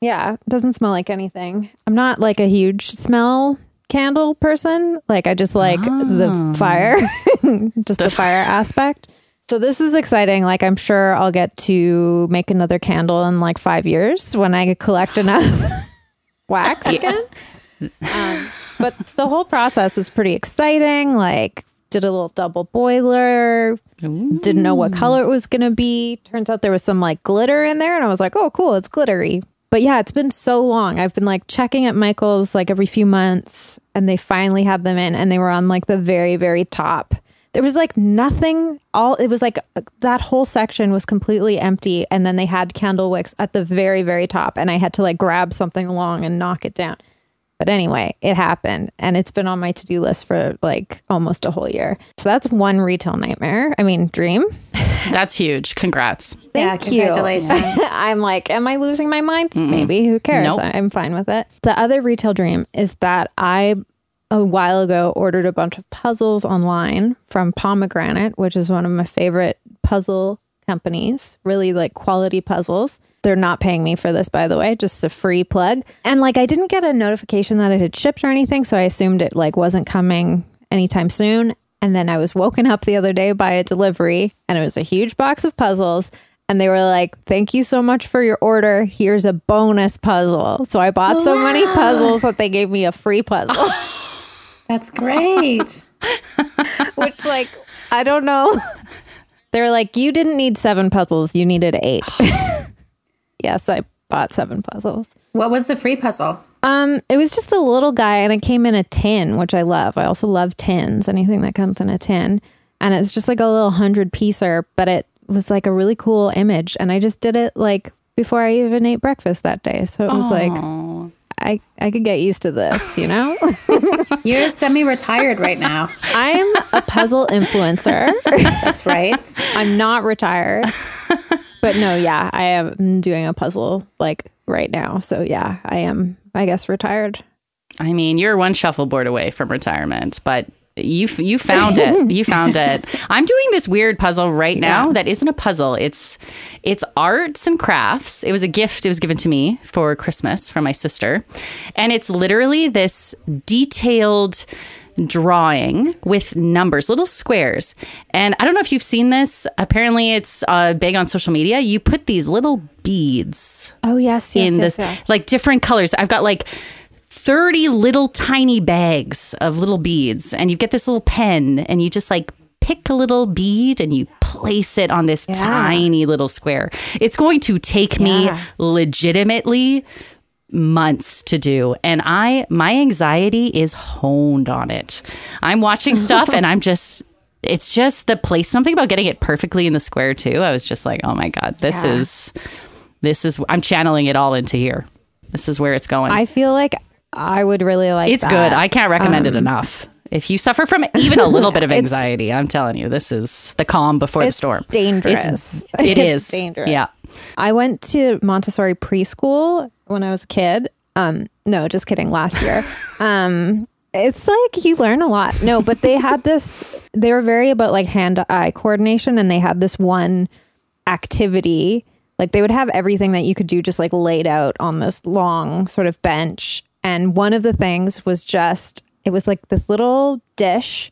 [SPEAKER 2] Yeah, it doesn't smell like anything. I'm not like a huge smell candle person. Like I just like the fire, (laughs) just the fire (laughs) aspect. So this is exciting. Like I'm sure I'll get to make another candle in like five years when I collect enough (laughs) wax again. Um, but the whole process was pretty exciting. Like did a little double boiler, didn't know what color it was going to be. Turns out there was some like glitter in there, and I was like, oh, cool, it's glittery. But yeah, it's been so long. I've been like checking at Michael's like every few months, and they finally had them in, and they were on like the very, very top. there was like nothing all it was like that whole section was completely empty and then they had candle wicks at the very very top and I had to like grab something along and knock it down. But anyway, it happened and it's been on my to-do list for like almost a whole year. So that's one retail nightmare. I mean, dream. (laughs)
[SPEAKER 3] That's huge. Congrats.
[SPEAKER 1] yeah,
[SPEAKER 2] Thank you.
[SPEAKER 1] congratulations. (laughs)
[SPEAKER 2] I'm like, am I losing my mind? Maybe. Who cares?
[SPEAKER 3] Nope.
[SPEAKER 2] I'm fine with it. The other retail dream is that I, a while ago, ordered a bunch of puzzles online from Pomegranate, which is one of my favorite puzzle companies, really like quality puzzles. They're not paying me for this, by the way, just a free plug. And like, I didn't get a notification that it had shipped or anything. So I assumed it like wasn't coming anytime soon. And then I was woken up the other day by a delivery and it was a huge box of puzzles. And they were like, thank you so much for your order. Here's a bonus puzzle. So I bought so many puzzles that they gave me a free puzzle, (laughs)
[SPEAKER 1] That's great. (laughs)
[SPEAKER 2] which, like, I don't know. (laughs) They're like, you didn't need seven puzzles, you needed eight. (laughs) yes, I bought seven puzzles.
[SPEAKER 1] what was the free puzzle?
[SPEAKER 2] Um, it was just a little guy and it came in a tin, which I love. I also love tins, anything that comes in a tin. And it's just like a little hundred piecer, but it was like a really cool image. And I just did it like before I even ate breakfast that day. So it was like I, I could get used to this, you know? (laughs)
[SPEAKER 1] You're semi-retired right now.
[SPEAKER 2] I'm a puzzle influencer.
[SPEAKER 1] That's right.
[SPEAKER 2] I'm not retired. But no, yeah, I am doing a puzzle like right now. So yeah, I am I guess retired.
[SPEAKER 3] I mean, you're one shuffleboard away from retirement, but you you found it. (laughs) You found it. I'm doing this weird puzzle right now
[SPEAKER 2] Yeah.
[SPEAKER 3] that isn't a puzzle. It's it's arts and crafts. It was a gift. It was given to me for Christmas from my sister, and it's literally this detailed drawing with numbers, little squares. And I don't know if you've seen this. Apparently, it's uh, big on social media. You put these little beads
[SPEAKER 2] Oh yes,
[SPEAKER 3] in this like different colors. I've got like 30 little tiny bags of little beads and you get this little pen and you just like pick a little bead and you place it on this tiny little square. It's going to take me legitimately months to do and I my anxiety is honed on it. I'm watching stuff and (laughs) I'm just it's just the place something about getting it perfectly in the square too. I was just like, "Oh my god, this
[SPEAKER 2] Yeah.
[SPEAKER 3] is this is I'm channeling it all into here. This is where it's going.
[SPEAKER 2] I feel like I would really like
[SPEAKER 3] it's
[SPEAKER 2] that.
[SPEAKER 3] good. I can't recommend
[SPEAKER 2] Um,
[SPEAKER 3] it enough. If you suffer from even a little bit of (laughs) anxiety, I'm telling you, this is the calm before the storm.
[SPEAKER 2] dangerous. (laughs) (laughs)
[SPEAKER 3] It's, it
[SPEAKER 2] It's
[SPEAKER 3] is.
[SPEAKER 2] dangerous.
[SPEAKER 3] Yeah.
[SPEAKER 2] I went to Montessori preschool when I was a kid. Um, no, just kidding. Last year. um, it's like you learn a lot. No, but they had this. They were very about like hand-eye coordination, and they had this one activity. Like they would have everything that you could do just like laid out on this long sort of bench. And one of the things was just it was like this little dish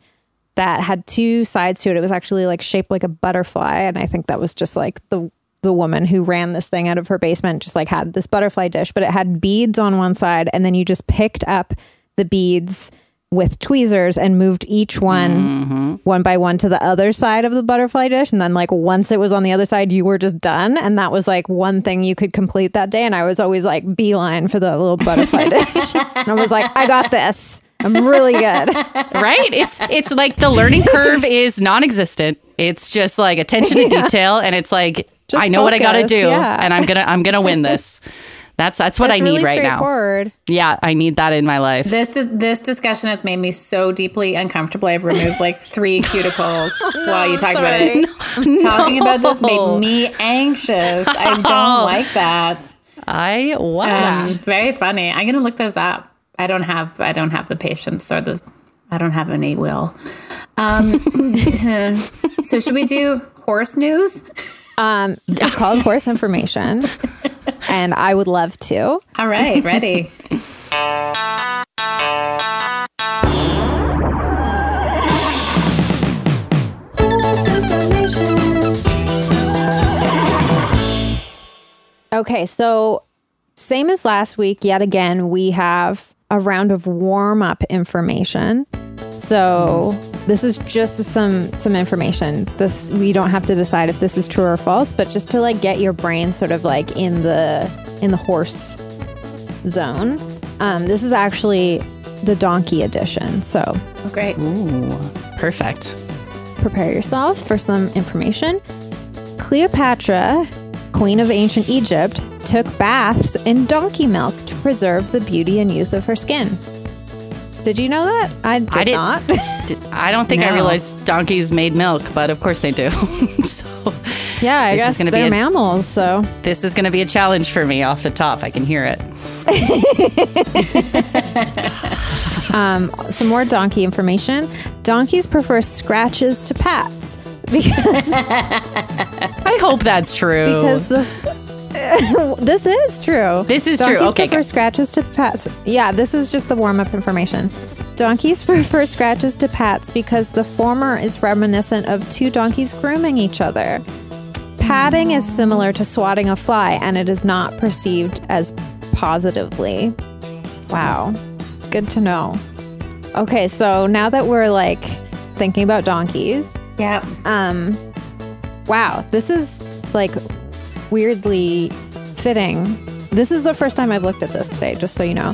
[SPEAKER 2] that had two sides to it. It was actually like shaped like a butterfly, and I think that was just like the the woman who ran this thing out of her basement just like had this butterfly dish, but it had beads on one side, and then you just picked up the beads with tweezers and moved each one mm-hmm. one by one to the other side of the butterfly dish. And then like once it was on the other side you were just done. And that was like one thing you could complete that day. And i was always like beeline for the little butterfly (laughs) dish. And i was like i got this. I'm really good. (laughs)
[SPEAKER 3] Right? It's it's like the learning curve is non-existent. It's just like attention to (laughs) detail. And it's like
[SPEAKER 2] Just
[SPEAKER 3] I know what I got to do
[SPEAKER 2] yeah.
[SPEAKER 3] and I'm going to I'm going to win this. That's that's what
[SPEAKER 2] That's
[SPEAKER 3] I need
[SPEAKER 2] really
[SPEAKER 3] right now. Yeah, I need that in my life.
[SPEAKER 1] This is this discussion has made me so deeply uncomfortable. I've removed like three (laughs) cuticles while you talked about it. (laughs) Talking about this made me (laughs) anxious. I don't like that.
[SPEAKER 3] I wow.
[SPEAKER 1] Um, very funny. I'm gonna look those up. I don't have I don't have the patience or the I don't have any will. Um, so should we do horse news?
[SPEAKER 2] Um, (laughs) it's called Horse Information, (laughs) and I would love to.
[SPEAKER 1] All right, ready.
[SPEAKER 2] Okay, so same as last week, yet again, we have a round of warm up information. So this is just some some information. This we don't have to decide if this is true or false, but just to like get your brain sort of like in the in the horse zone. Um, this is actually the donkey edition. So
[SPEAKER 1] Oh, great.
[SPEAKER 3] Ooh, perfect.
[SPEAKER 2] prepare yourself for some information. Cleopatra, queen of ancient Egypt, took baths in donkey milk to preserve the beauty and youth of her skin. Did you know that? I did
[SPEAKER 3] I did-
[SPEAKER 2] not. (laughs)
[SPEAKER 3] Did- I don't think I realized donkeys made milk, but of course they do. (laughs) so
[SPEAKER 2] yeah, I guess they're
[SPEAKER 3] a-
[SPEAKER 2] mammals, so
[SPEAKER 3] this is going to be a challenge for me off the top. I can hear it. (laughs)
[SPEAKER 2] Um, some more donkey information. Donkeys prefer scratches to pats because
[SPEAKER 3] I hope that's true.
[SPEAKER 2] because the (laughs) this is true.
[SPEAKER 3] This is true.
[SPEAKER 2] Donkeys
[SPEAKER 3] Okay,
[SPEAKER 2] prefer scratches to pats. Yeah, this is just the warm up information. Donkeys (laughs) prefer scratches to pats because the former is reminiscent of two donkeys grooming each other. Patting is similar to swatting a fly, and it is not perceived as positively. Wow, good to know. Okay, so now that we're like thinking about donkeys,
[SPEAKER 1] Yep.
[SPEAKER 2] um, wow, this is like weirdly fitting. This is the first time I've looked at this today, just so you know.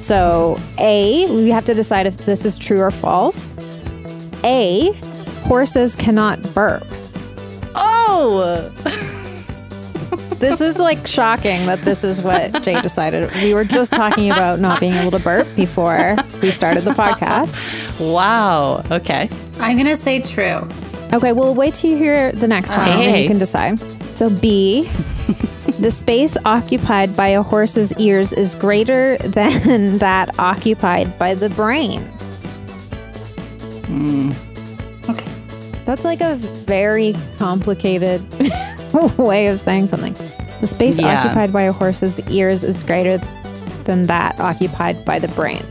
[SPEAKER 2] So, A, we have to decide if this is true or false. A, horses cannot burp.
[SPEAKER 3] oh, (laughs)
[SPEAKER 2] This is like shocking that this is what Jay decided. We were just talking about not being able to burp before we started the podcast.
[SPEAKER 3] wow. Okay.
[SPEAKER 1] I'm going to say true.
[SPEAKER 2] Okay, well, wait till you hear the next one, and then
[SPEAKER 3] Hey.
[SPEAKER 2] you can decide. So, B, (laughs) the space occupied by a horse's ears is greater (laughs) than that occupied by the brain. Hmm.
[SPEAKER 1] Okay.
[SPEAKER 2] That's like a very complicated (laughs) way of saying something. The space
[SPEAKER 3] Yeah.
[SPEAKER 2] occupied by a horse's ears is greater than that occupied by the brain.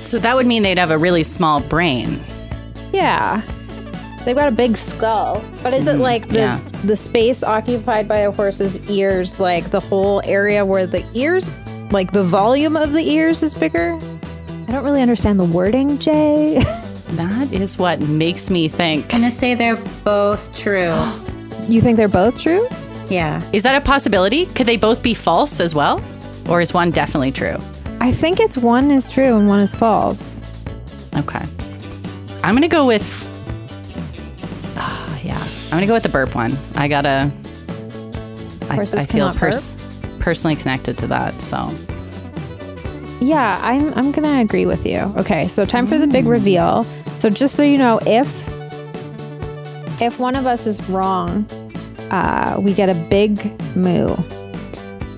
[SPEAKER 3] So that would mean they'd have a really small brain.
[SPEAKER 2] Yeah. They've got a big skull. But is it mm-hmm. like the
[SPEAKER 3] yeah.
[SPEAKER 2] the space occupied by a horse's ears, like the whole area where the ears like the volume of the ears is bigger? I don't really understand the wording, Jay. (laughs)
[SPEAKER 3] That is what makes me think.
[SPEAKER 1] I'm going to say they're both true. (gasps)
[SPEAKER 2] you think they're both true?
[SPEAKER 1] Yeah.
[SPEAKER 3] Is that a possibility? Could they both be false as well? Or is one definitely true?
[SPEAKER 2] I think it's one is true and one is false.
[SPEAKER 3] Okay. I'm going to go with. I'm to go with the burp one. I got to. I, I feel pers- personally connected to that. So.
[SPEAKER 2] Yeah, I'm I'm gonna agree with you. Okay, so time for the big reveal. So just so you know, if if one of us is wrong, uh, we get a big moo.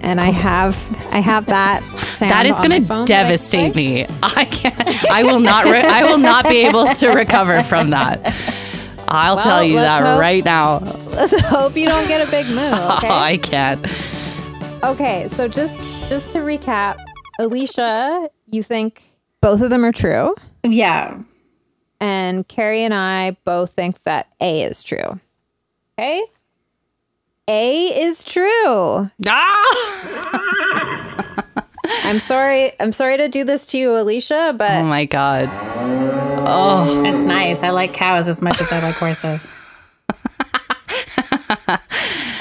[SPEAKER 2] And I have I have that (laughs) sound.
[SPEAKER 3] That is going to devastate me. I can't. I will not. Re- I will not be able to recover from that. (laughs) I'll tell you that
[SPEAKER 2] hope-
[SPEAKER 3] right now. (laughs)
[SPEAKER 2] Let's hope you don't get a big moo. (laughs) Okay.
[SPEAKER 3] I can't.
[SPEAKER 2] Okay, so just just to recap, Alicia, you think both of them are true,
[SPEAKER 1] Yeah.
[SPEAKER 2] and Carrie and I both think that A is true. Okay? A is true.
[SPEAKER 3] Ah! (laughs)
[SPEAKER 2] I'm sorry. I'm sorry to do this to you, Alicia, but Oh
[SPEAKER 3] my god.
[SPEAKER 1] Oh, it's nice. I like cows as much as I like horses.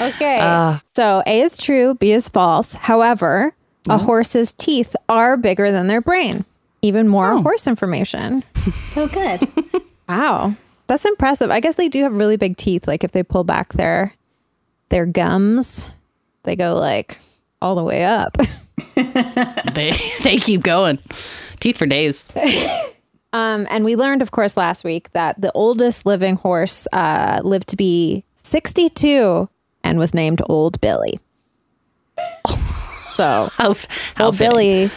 [SPEAKER 1] (laughs)
[SPEAKER 2] okay. Uh. so A is true, B is false. However, a horse's teeth are bigger than their brain. Even more oh. horse information. (laughs)
[SPEAKER 1] So good.
[SPEAKER 2] Wow. That's impressive. I guess they do have really big teeth. Like if they pull back their their gums, they go like all the way up. (laughs)
[SPEAKER 3] They they keep going. Teeth for days.
[SPEAKER 2] Um, and we learned, of course, last week that the oldest living horse uh, lived to be 62 and was named Old Billy. So, (laughs)
[SPEAKER 3] How, how
[SPEAKER 2] Old
[SPEAKER 3] fitting.
[SPEAKER 2] Billy.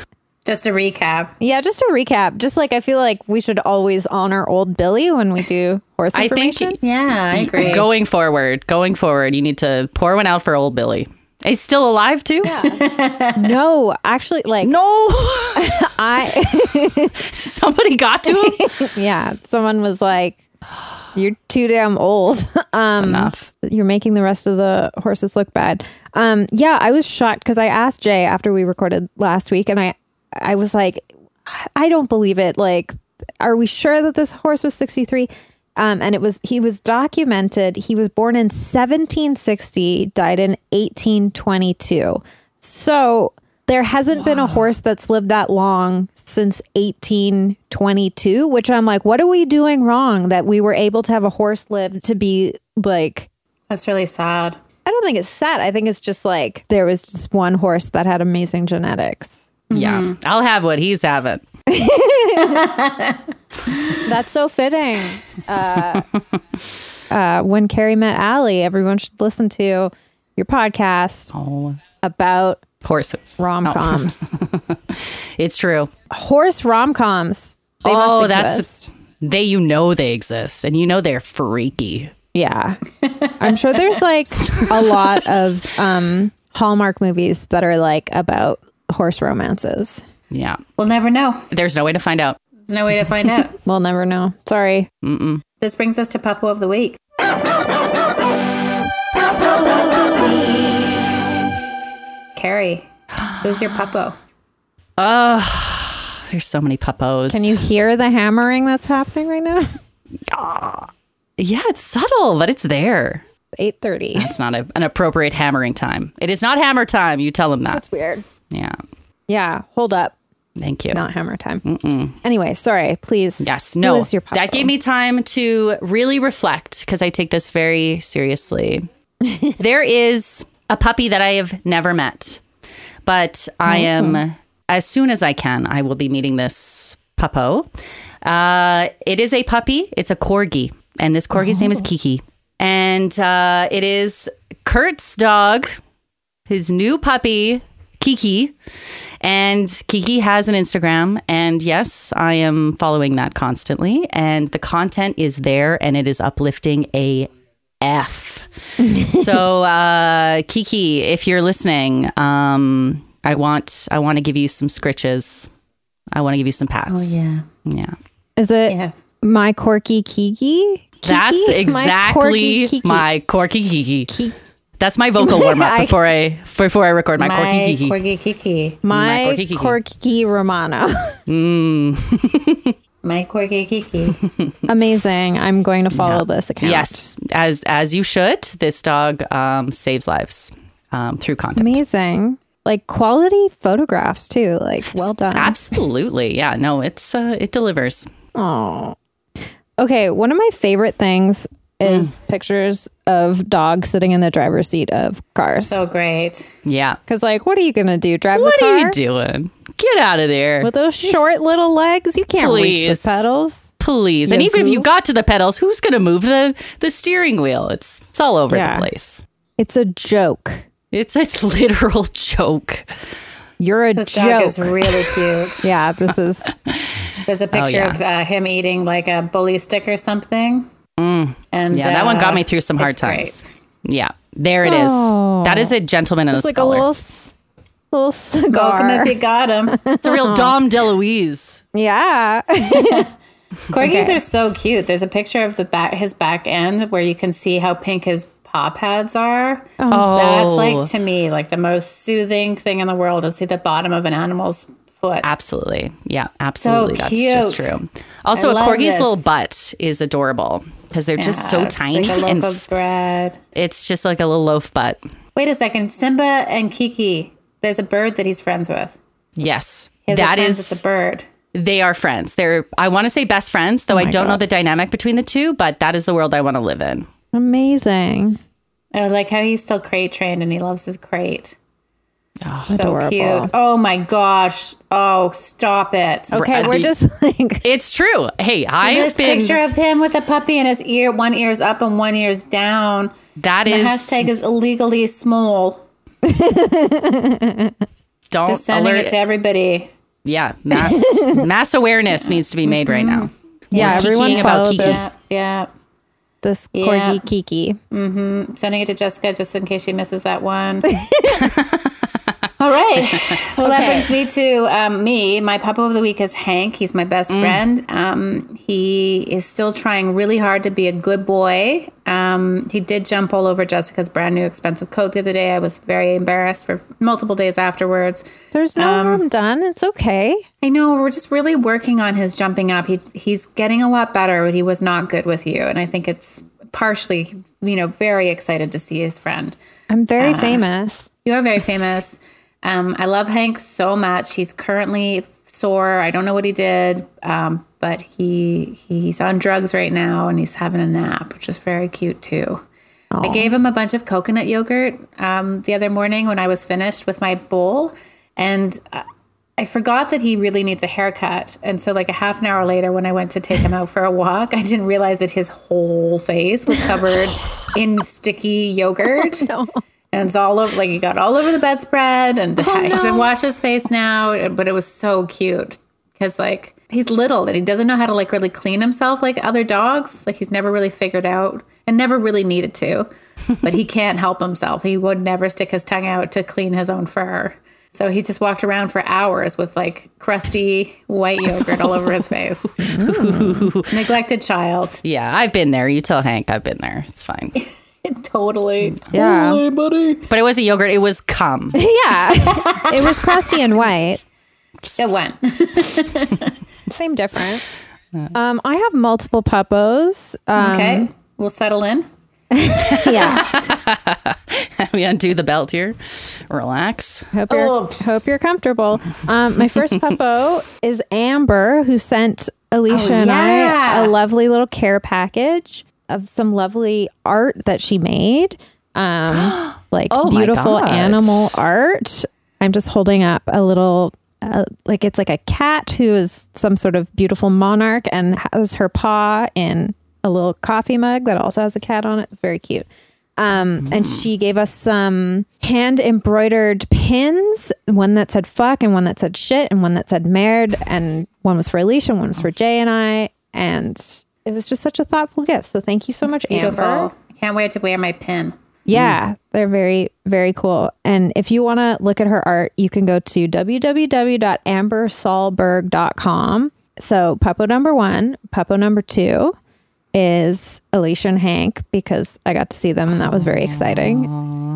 [SPEAKER 1] Just a recap.
[SPEAKER 2] Yeah, just a recap, just like I feel like we should always honor Old Billy when we do horse
[SPEAKER 3] I think
[SPEAKER 2] information.
[SPEAKER 1] Yeah, I agree.
[SPEAKER 3] Going forward, going forward, you need to pour one out for old Billy. He's still alive too? Yeah. (laughs)
[SPEAKER 2] no, actually, like,
[SPEAKER 3] No. (laughs)
[SPEAKER 2] I, (laughs)
[SPEAKER 3] Somebody got to him.
[SPEAKER 2] yeah, someone was like, you're too damn old. um,
[SPEAKER 3] Enough.
[SPEAKER 2] you're making the rest of the horses look bad. Um, yeah, I was shocked because I asked Jay after we recorded last week, and I, I was like, I don't believe it. Like, are we sure that this horse was 63? Um, and it was he was documented. He was born in 1760, died in 1822. So there hasn't been a horse that's lived that long since 1822, which I'm like, what are we doing wrong that we were able to have a horse live to be like
[SPEAKER 1] That's really sad.
[SPEAKER 2] I don't think it's sad. I think it's just like there was just one horse that had amazing genetics.
[SPEAKER 3] Yeah, I'll have what he's having. (laughs)
[SPEAKER 2] That's so fitting. Uh, uh, when Carrie met Allie, everyone should listen to your podcast
[SPEAKER 3] Oh,
[SPEAKER 2] about
[SPEAKER 3] horses.
[SPEAKER 2] rom coms. (laughs)
[SPEAKER 3] It's true.
[SPEAKER 2] Horse rom coms. They
[SPEAKER 3] oh,
[SPEAKER 2] must
[SPEAKER 3] that's they. You know they exist, and you know they're freaky.
[SPEAKER 2] Yeah. I'm sure there's like a lot of um, Hallmark movies that are like about horse romances.
[SPEAKER 3] Yeah,
[SPEAKER 1] We'll never know.
[SPEAKER 3] there's no way to find out.
[SPEAKER 1] There's no way to find out. (laughs)
[SPEAKER 2] We'll never know. Sorry.
[SPEAKER 1] This brings us to Puppo of the Week. Carrie, who's your Puppo?
[SPEAKER 3] Oh, there's so many puppos.
[SPEAKER 2] Can you hear the hammering that's happening right now? (laughs)
[SPEAKER 3] Yeah, it's subtle, but it's there.
[SPEAKER 2] 8:30.
[SPEAKER 3] It's not a, an appropriate hammering time. It is not hammer time. You tell them that.
[SPEAKER 2] That's weird.
[SPEAKER 3] Yeah.
[SPEAKER 2] Yeah, hold up.
[SPEAKER 3] Thank you.
[SPEAKER 2] Not hammer time. Anyway, sorry, please.
[SPEAKER 3] Yes, no. that gave me time to really reflect because I take this very seriously. (laughs) there is a puppy that I have never met, but I am, as soon as I can, I will be meeting this puppo. Uh, it is a puppy, it's a corgi, and this corgi's name is Kiki. And uh, it is Kurt's dog, his new puppy, Kiki. And Kiki has an Instagram. And yes, I am following that constantly. And the content is there and it is uplifting AF. (laughs) so, uh, Kiki, if you're listening, um, I want I want to give you some scritches. I want to give you some pats.
[SPEAKER 1] Oh, yeah.
[SPEAKER 3] Yeah.
[SPEAKER 2] Is it
[SPEAKER 1] Yeah.
[SPEAKER 2] my corky Kiki?
[SPEAKER 3] That's
[SPEAKER 2] Kiki?
[SPEAKER 3] exactly
[SPEAKER 2] Kiki.
[SPEAKER 3] my corky Kiki.
[SPEAKER 2] Ki-
[SPEAKER 3] That's my vocal warm up (laughs) before I before I record my,
[SPEAKER 1] My
[SPEAKER 3] corky Kiki.
[SPEAKER 1] Corgi Kiki.
[SPEAKER 2] my
[SPEAKER 3] corky
[SPEAKER 2] corky Romano. (laughs) (laughs)
[SPEAKER 1] My Corgi Kiki.
[SPEAKER 2] Amazing. I'm going to follow this account.
[SPEAKER 3] Yes, as as you should. This dog um, saves lives um, through content.
[SPEAKER 2] Amazing. Like quality photographs too. Like well done.
[SPEAKER 3] Absolutely, yeah. No, it's uh, it delivers.
[SPEAKER 2] Oh. Okay, one of my favorite things is
[SPEAKER 3] Mm.
[SPEAKER 2] pictures of dogs sitting in the driver's seat of cars.
[SPEAKER 1] So great.
[SPEAKER 3] Yeah.
[SPEAKER 2] Cuz like what are you going to do? Drive
[SPEAKER 3] What
[SPEAKER 2] the car?
[SPEAKER 3] What are you doing? Get out of there,
[SPEAKER 2] With those short little legs, you can't reach the pedals.
[SPEAKER 3] please. And
[SPEAKER 2] You
[SPEAKER 3] even if you got to the pedals, who's going to move the the steering wheel? It's it's all over
[SPEAKER 2] Yeah.
[SPEAKER 3] the place.
[SPEAKER 2] It's a joke.
[SPEAKER 3] It's a (laughs) literal joke.
[SPEAKER 2] You're a
[SPEAKER 1] This dog
[SPEAKER 2] joke.
[SPEAKER 1] is really (laughs) cute.
[SPEAKER 2] yeah, this is
[SPEAKER 1] There's a picture
[SPEAKER 3] yeah.
[SPEAKER 1] of uh, him eating like a bully stick or something. And
[SPEAKER 3] Yeah, that one got
[SPEAKER 1] uh,
[SPEAKER 3] me through some hard
[SPEAKER 1] it's great.
[SPEAKER 3] times. Yeah, there it is.
[SPEAKER 2] Oh.
[SPEAKER 3] That is a gentleman and a
[SPEAKER 2] it's like a
[SPEAKER 3] scholar.
[SPEAKER 2] little s- little
[SPEAKER 1] Smoke him if you got him. (laughs)
[SPEAKER 3] it's a real Dom DeLuise.
[SPEAKER 2] yeah. (laughs)
[SPEAKER 1] Corgis are so cute. There's a picture of the back, his back end, where you can see how pink his paw pads are.
[SPEAKER 3] Oh,
[SPEAKER 1] That's like to me like the most soothing thing in the world to see the bottom of an animal's foot.
[SPEAKER 3] Absolutely. Yeah, absolutely. That's just true. Also,
[SPEAKER 1] I
[SPEAKER 3] a corgi's
[SPEAKER 1] this.
[SPEAKER 3] little butt is adorable because they're just so
[SPEAKER 1] it's
[SPEAKER 3] tiny
[SPEAKER 1] like a loaf
[SPEAKER 3] and
[SPEAKER 1] of bread.
[SPEAKER 3] it's just like a little loaf butt.
[SPEAKER 1] Wait a second, Simba and Kiki. There's a bird that he's friends with.
[SPEAKER 3] Yes.
[SPEAKER 1] He has a friend
[SPEAKER 3] is
[SPEAKER 1] with a bird.
[SPEAKER 3] they are friends. They're I want to say best friends, though oh I
[SPEAKER 2] Oh my
[SPEAKER 3] don't know the dynamic between the two, but that is the world I want to live in.
[SPEAKER 2] Amazing.
[SPEAKER 1] I like how he's still crate trained and he loves his crate.
[SPEAKER 3] Oh,
[SPEAKER 1] So
[SPEAKER 2] Adorable.
[SPEAKER 1] cute. Oh my gosh. Oh, stop it.
[SPEAKER 2] Okay, we're just (laughs) like
[SPEAKER 3] It's true. Hey, I've
[SPEAKER 1] this
[SPEAKER 3] been
[SPEAKER 1] picture of him with a puppy and his ear, one ear's up and one ear's down.
[SPEAKER 3] that
[SPEAKER 1] The
[SPEAKER 3] is
[SPEAKER 1] hashtag is illegally small. (laughs)
[SPEAKER 3] don't
[SPEAKER 1] Just sending
[SPEAKER 3] alert.
[SPEAKER 1] it to everybody.
[SPEAKER 3] yeah, mass (laughs) mass awareness needs to be made right mm-hmm. now.
[SPEAKER 2] yeah, everyone
[SPEAKER 3] Kikiing about
[SPEAKER 2] follow
[SPEAKER 3] Kiki.
[SPEAKER 2] this
[SPEAKER 1] Yeah.
[SPEAKER 2] this
[SPEAKER 1] Yeah.
[SPEAKER 2] corgi Kiki. Mm-hmm.
[SPEAKER 1] Sending it to Jessica just in case she misses that one. (laughs) Well, that brings me to um, me. My puppo of the week is Hank. He's my best friend. Um, he is still trying really hard to be a good boy. Um, he did jump all over Jessica's brand new expensive coat the other day. I was very embarrassed for multiple days afterwards.
[SPEAKER 2] There's no
[SPEAKER 1] Um,
[SPEAKER 2] harm done. It's okay.
[SPEAKER 1] I know we're just really working on his jumping up. He he's getting a lot better, but he was not good with you, and I think it's partially, you know, very excited to see his friend.
[SPEAKER 2] I'm very
[SPEAKER 1] Uh,
[SPEAKER 2] famous.
[SPEAKER 1] You are very famous. Um, I love Hank so much. He's currently sore. I don't know what he did, um, but he he's on drugs right now and he's having a nap, which is very cute too. I gave him a bunch of coconut yogurt um, the other morning when I was finished with my bowl, and uh, I forgot that he really needs a haircut. And so, like a half an hour later, when I went to take him out for a walk, I didn't realize that his whole face was covered (laughs) in sticky yogurt. (laughs) And it's all over, like he got all over the bedspread, and he can wash his face now. But it was so cute because, like, he's little and he doesn't know how to like really clean himself like other dogs. Like he's never really figured out and never really needed to. But he can't help himself. He would never stick his tongue out to clean his own fur. So he just walked around for hours with like crusty white yogurt all over his (laughs) face. Neglected child.
[SPEAKER 3] Yeah, I've been there. You tell Hank I've been there. It's fine. (laughs) (laughs)
[SPEAKER 1] totally.
[SPEAKER 2] Yeah.
[SPEAKER 1] buddy.
[SPEAKER 3] But it wasn't yogurt. It was cum. (laughs)
[SPEAKER 2] Yeah. it was crusty and white.
[SPEAKER 1] It went. (laughs)
[SPEAKER 2] Same difference. Um, I have multiple puppos. Um,
[SPEAKER 1] Okay. We'll settle in.
[SPEAKER 2] Yeah.
[SPEAKER 3] we undo the belt here. Relax.
[SPEAKER 2] Hope you're
[SPEAKER 1] Oh.
[SPEAKER 2] hope you're comfortable. Um, my first puppo is Amber, who sent Alicia
[SPEAKER 1] Oh,
[SPEAKER 2] and. I a lovely little care package of some lovely art that she made. Um, (gasps) like
[SPEAKER 3] Oh
[SPEAKER 2] beautiful animal art. I'm just holding up a little. Uh, like it's like a cat who is some sort of beautiful monarch and has her paw in a little coffee mug that also has a cat on it. It's very cute. Um, and she gave us some hand embroidered pins, one that said fuck and one that said shit and one that said merd and one was for Alicia, and one was for Jay and I. And it was just such a thoughtful gift. So thank you so much,
[SPEAKER 1] Beautiful.
[SPEAKER 2] Amber.
[SPEAKER 1] I can't wait to wear my pin.
[SPEAKER 2] Yeah, they're very, very cool. And if you want to look at her art, you can go to www.ambersolberg.com. So, Puppo number one, Puppo number two is Alicia and Hank because I got to see them and that was very exciting.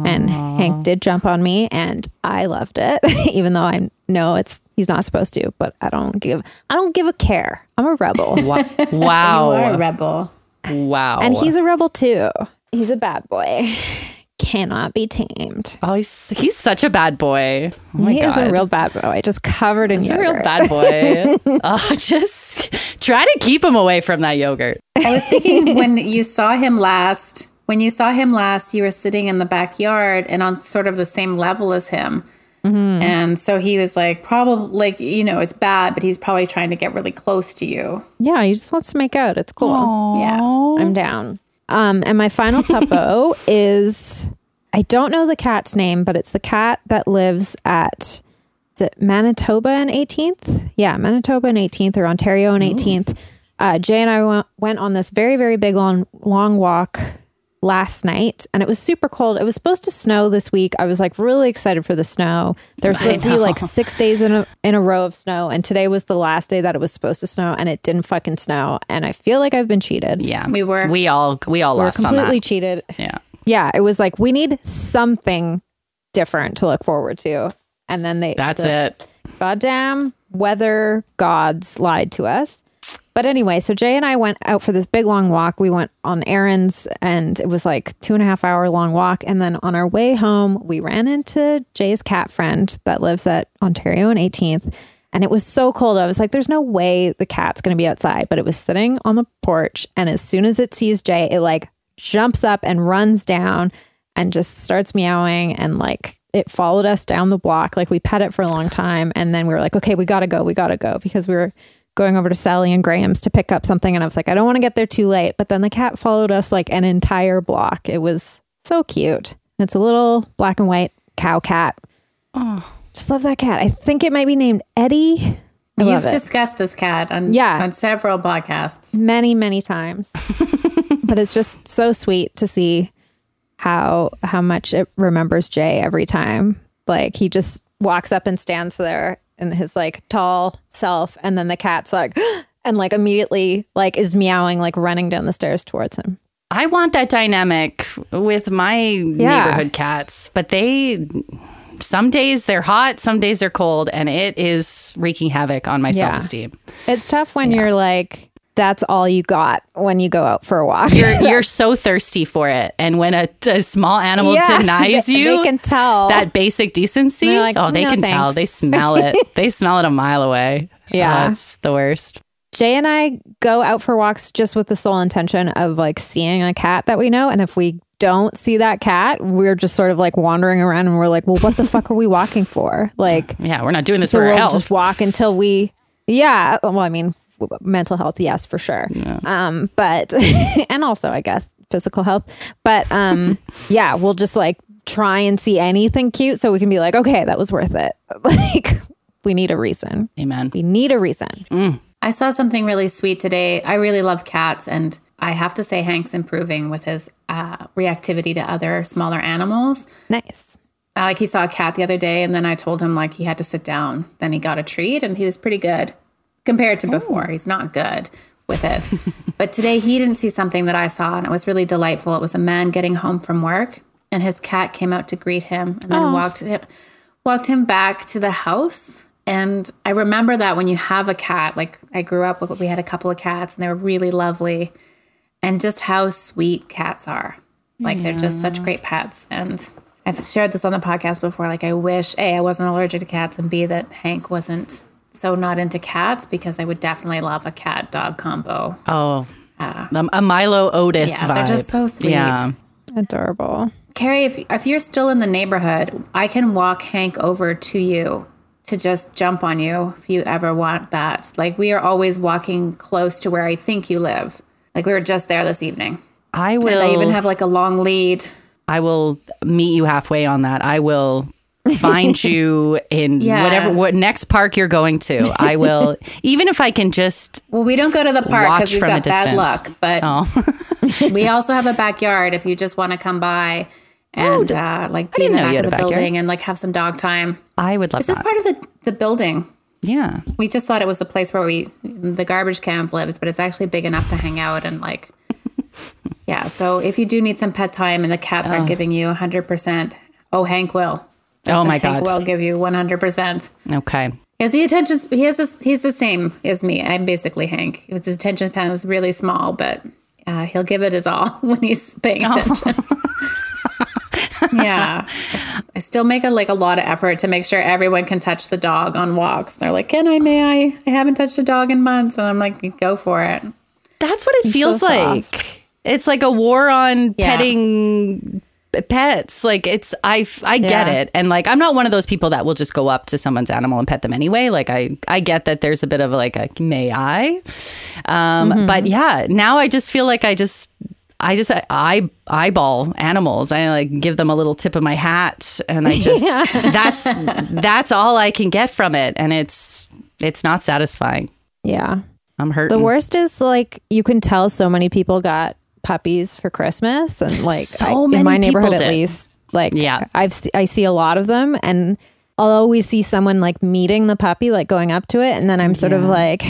[SPEAKER 2] And Hank did jump on me and I loved it, (laughs) even though I know it's he's not supposed to, but I don't give I don't give a care. I'm a rebel.
[SPEAKER 3] Wow. (laughs) wow.
[SPEAKER 1] You are a rebel.
[SPEAKER 3] wow.
[SPEAKER 2] and he's a rebel too. He's a bad boy. (laughs) Cannot be tamed.
[SPEAKER 3] oh, he's, he's such a bad boy. Oh
[SPEAKER 2] he
[SPEAKER 3] God.
[SPEAKER 2] is a real bad boy, I just covered in
[SPEAKER 3] He's a real bad boy. (laughs) oh, just try to keep him away from that yogurt.
[SPEAKER 1] I was thinking when you saw him last, when you saw him last, you were sitting in the backyard and on sort of the same level as him. Mm-hmm. And so he was like, probably like, you know, it's bad, but he's probably trying to get really close to you.
[SPEAKER 2] Yeah, he just wants to make out. It's cool.
[SPEAKER 1] Yeah.
[SPEAKER 2] I'm down. Um, and my final (laughs) puppo is I don't know the cat's name, but it's the cat that lives at is it Manitoba and 18th? Yeah, Manitoba and 18th or Ontario and 18th. Uh, Jay and I went, went on this very, very big long, long walk last night and it was super cold. It was supposed to snow this week. I was like really excited for the snow. There's supposed to be like six days in a, in a row of snow. And today was the last day that it was supposed to snow and it didn't fucking snow. And I feel like I've been cheated.
[SPEAKER 3] Yeah.
[SPEAKER 1] We were.
[SPEAKER 3] We all, we all
[SPEAKER 2] We're
[SPEAKER 3] lost
[SPEAKER 2] completely
[SPEAKER 3] on that.
[SPEAKER 2] cheated.
[SPEAKER 3] Yeah.
[SPEAKER 2] Yeah. It was like, we need something different to look forward to. And then they,
[SPEAKER 3] That's
[SPEAKER 2] the-
[SPEAKER 3] it.
[SPEAKER 2] goddamn weather gods lied to us. But anyway, so Jay and I went out for this big long walk. We went on errands and it was like two and a half hour long walk. And then on our way home, we ran into Jay's cat friend that lives at Ontario and 18th. And it was so cold. I was like, there's no way the cat's going to be outside. But it was sitting on the porch. And as soon as it sees Jay, it like jumps up and runs down and just starts meowing and like it followed us down the block like we pet it for a long time and then we were like okay we gotta go we gotta go because we were going over to sally and graham's to pick up something and i was like i don't want to get there too late. But then the cat followed us like an entire block. It was so cute. It's a little black and white cow cat.
[SPEAKER 3] Oh.
[SPEAKER 2] just love that cat. I think it might be named eddie. I
[SPEAKER 1] You've discussed this cat on,
[SPEAKER 2] Yeah.
[SPEAKER 1] on several podcasts.
[SPEAKER 2] many many times. (laughs) But it's just so sweet to see how how much it remembers jay every time. Like he just walks up and stands there in his like tall self and then the cat's like (gasps) and like immediately like is meowing like running down the stairs towards him
[SPEAKER 3] I want that dynamic with my neighborhood cats, but they some days they're hot, some days they're cold, and it is wreaking havoc on my
[SPEAKER 2] Yeah.
[SPEAKER 3] self esteem.
[SPEAKER 2] it's tough when you're like that's all you got when you go out for a walk.
[SPEAKER 3] You're (laughs) you're so thirsty for it, and when a, a small animal
[SPEAKER 2] Yeah, (laughs)
[SPEAKER 3] denies
[SPEAKER 2] they-
[SPEAKER 3] you,
[SPEAKER 2] they can tell.
[SPEAKER 3] that basic decency.
[SPEAKER 2] Like,
[SPEAKER 3] oh, they
[SPEAKER 2] "No,
[SPEAKER 3] can tell. They smell it. (laughs) they smell it a mile away.
[SPEAKER 2] Yeah.
[SPEAKER 3] that's the worst.
[SPEAKER 2] Jay and I go out for walks just with the sole intention of like seeing a cat that we know. And if we don't see that cat, we're just sort of like wandering around and we're like, well, what the fuck are we walking for? Like,
[SPEAKER 3] Yeah, we're not doing this
[SPEAKER 2] so
[SPEAKER 3] for our
[SPEAKER 2] we'll
[SPEAKER 3] health.
[SPEAKER 2] just walk until we, yeah. Well, I mean, mental health, yes, for sure. Um, but, (laughs) and also, I guess, physical health. But um, (laughs) yeah, we'll just like try and see anything cute so we can be like, okay, that was worth it. (laughs) Like, we need a reason.
[SPEAKER 3] Amen.
[SPEAKER 2] We need a reason.
[SPEAKER 1] I saw something really sweet today. I really love cats, and I have to say, Hank's improving with his uh, reactivity to other smaller animals.
[SPEAKER 2] Nice.
[SPEAKER 1] Uh, like he saw a cat the other day, and then I told him like he had to sit down. Then he got a treat, and he was pretty good compared to before. He's not good with it, (laughs) but today he didn't see something that I saw, and it was really delightful. It was a man getting home from work, and his cat came out to greet him, and then oh. walked him, walked him back to the house. And I remember that when you have a cat, like I grew up with, we had a couple of cats, and they were really lovely, and just how sweet cats are. Like they're just such great pets. And I've shared this on the podcast before. Like I wish A, I wasn't allergic to cats and B that Hank wasn't so not into cats because I would definitely love a cat dog combo.
[SPEAKER 3] Oh, um, a Milo Otis
[SPEAKER 1] Yeah,
[SPEAKER 3] vibe.
[SPEAKER 1] they're just so sweet.
[SPEAKER 3] Yeah.
[SPEAKER 2] Adorable.
[SPEAKER 1] Carrie, if if you're still in the neighborhood, I can walk Hank over to you to just jump on you if you ever want that. Like we are always walking close to where I think you live. Like we were just there this evening.
[SPEAKER 3] I
[SPEAKER 1] And
[SPEAKER 3] will.
[SPEAKER 1] I even have like a long lead.
[SPEAKER 3] I will meet you halfway on that. I will find (laughs) you in
[SPEAKER 1] Yeah.
[SPEAKER 3] whatever what next park you're going to. I (laughs) will even if I can just
[SPEAKER 1] Well, we don't go to the park because we've got bad luck, but
[SPEAKER 3] oh (laughs)
[SPEAKER 1] we also have a backyard if you just want to come by and uh, like be in the back of the building and like have some dog time.
[SPEAKER 3] I would love
[SPEAKER 1] It's just
[SPEAKER 3] that.
[SPEAKER 1] part of the, the building.
[SPEAKER 3] yeah.
[SPEAKER 1] We just thought it was the place where we the garbage cans lived, but it's actually big enough to hang out and like yeah. So if you do need some pet time and the cats aren't giving you hundred percent, oh Hank will.
[SPEAKER 3] Oh my
[SPEAKER 1] Hank
[SPEAKER 3] god.
[SPEAKER 1] will give you one hundred percent.
[SPEAKER 3] Okay.
[SPEAKER 1] Is the attention? He has this. He's the same as me. I'm basically Hank. His attention span is really small, but uh, he'll give it his all (laughs) when he's paying attention. (laughs) yeah, It's- I still make a like a lot of effort to make sure everyone can touch the dog on walks. They're like, "Can I? May I? I haven't touched a dog in months," and I'm like, "Go for it."
[SPEAKER 3] That's what it feels
[SPEAKER 2] so
[SPEAKER 3] like. It's like a war on
[SPEAKER 1] Yeah.
[SPEAKER 3] petting pets. Like it's I I get
[SPEAKER 2] Yeah.
[SPEAKER 3] it. And like I'm not one of those people that will just go up to someone's animal and pet them anyway. Like I I get that there's a bit of like a may I. Um but yeah, now I just feel like I just I just I eyeball animals. I like give them a little tip of my hat and I just (laughs) that's that's all I can get from it and it's it's not satisfying.
[SPEAKER 2] Yeah.
[SPEAKER 3] I'm hurt.
[SPEAKER 2] The worst is like you can tell so many people got puppies for Christmas and like
[SPEAKER 3] So
[SPEAKER 2] I-
[SPEAKER 3] many
[SPEAKER 2] in my
[SPEAKER 3] people
[SPEAKER 2] neighborhood at least like
[SPEAKER 3] Yeah.
[SPEAKER 2] I've I see a lot of them and I'll always see someone like meeting the puppy like going up to it and then I'm sort of like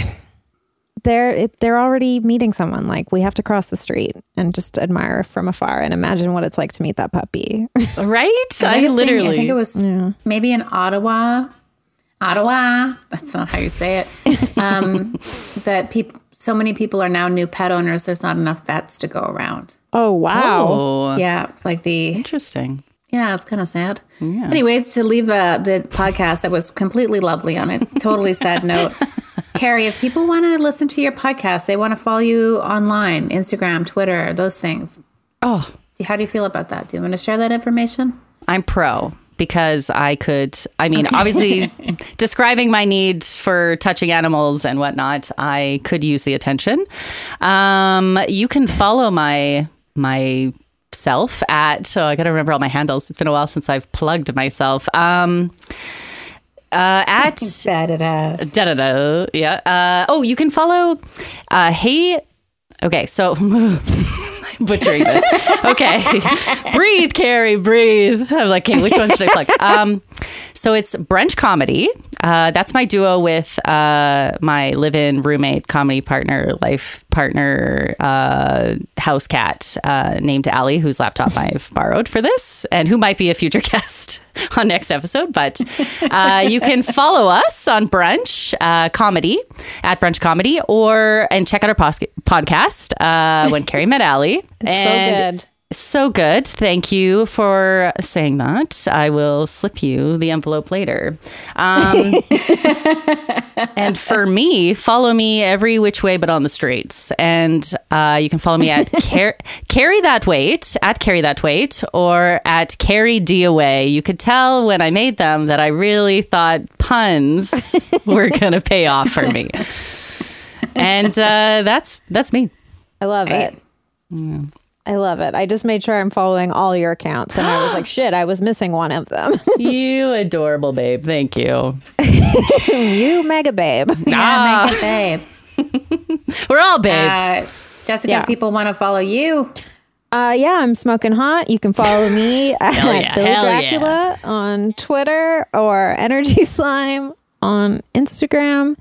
[SPEAKER 2] they're it, they're already meeting someone like we have to cross the street and just admire from afar and imagine what it's like to meet that puppy.
[SPEAKER 3] right?
[SPEAKER 1] Another (laughs)
[SPEAKER 3] I
[SPEAKER 1] thing,
[SPEAKER 3] literally
[SPEAKER 1] I think it was maybe in Ottawa. Ottawa. That's not how you say it. (laughs) Um, that people, so many people are now new pet owners. There's not enough vets to go around.
[SPEAKER 2] oh wow.
[SPEAKER 3] Oh,
[SPEAKER 1] Yeah, like the
[SPEAKER 3] interesting.
[SPEAKER 1] yeah, it's kind of sad. Yeah. Anyways, to leave uh, the podcast that was completely lovely on a totally sad (laughs) note. Carrie, if people want to listen to your podcast, they want to follow you online, Instagram, Twitter, those things.
[SPEAKER 3] Oh,
[SPEAKER 1] How do you feel about that? Do you want to share that information?
[SPEAKER 3] I'm pro because I could. I mean, obviously, (laughs) describing my need for touching animals and whatnot, I could use the attention. Um, you can follow my my self at. So I got to remember all my handles. It's been a while since I've plugged myself. Um, uh, at
[SPEAKER 1] Bad it ass.
[SPEAKER 3] da da da. Yeah. Uh, oh, you can follow. Uh, hey. Okay, so (laughs) (laughs) butchering this. Okay, (laughs) breathe, Carrie, breathe. I'm like, okay, which one should I plug? Um, so it's brunch comedy. Uh, that's my duo with uh, my live-in roommate, comedy partner, life partner, uh, house cat uh, named Allie, whose laptop I've (laughs) borrowed for this, and who might be a future (laughs) guest on next episode. But uh, you can follow us on Brunch uh, Comedy at Brunch Comedy, or and check out our pos- podcast uh, when Carrie met Allie. (laughs) and
[SPEAKER 2] good.
[SPEAKER 3] So good. Thank you for saying that. I will slip you the envelope later. Um, (laughs) and for me, follow me every which way but on the streets. And uh, you can follow me at (laughs) car- carry that weight at carry that weight or at carry D away. You could tell when I made them that I really thought puns (laughs) were going to pay off for me. And uh, that's that's me.
[SPEAKER 2] I love
[SPEAKER 1] Right.
[SPEAKER 2] it. I love it. I just made sure I'm following all your accounts and I was like, (gasps) shit, I was missing one of them. (laughs)
[SPEAKER 3] You adorable babe. Thank you. (laughs)
[SPEAKER 2] you mega babe. (laughs)
[SPEAKER 1] Yeah, make it, babe.
[SPEAKER 3] We're all babes.
[SPEAKER 1] Uh, Jessica,
[SPEAKER 2] Yeah.
[SPEAKER 1] if people want to follow you,
[SPEAKER 2] Uh, yeah, I'm smoking hot. You can follow me at
[SPEAKER 3] yeah,
[SPEAKER 2] Bill
[SPEAKER 3] hell
[SPEAKER 2] Dracula on Twitter or Energy Slime on Instagram.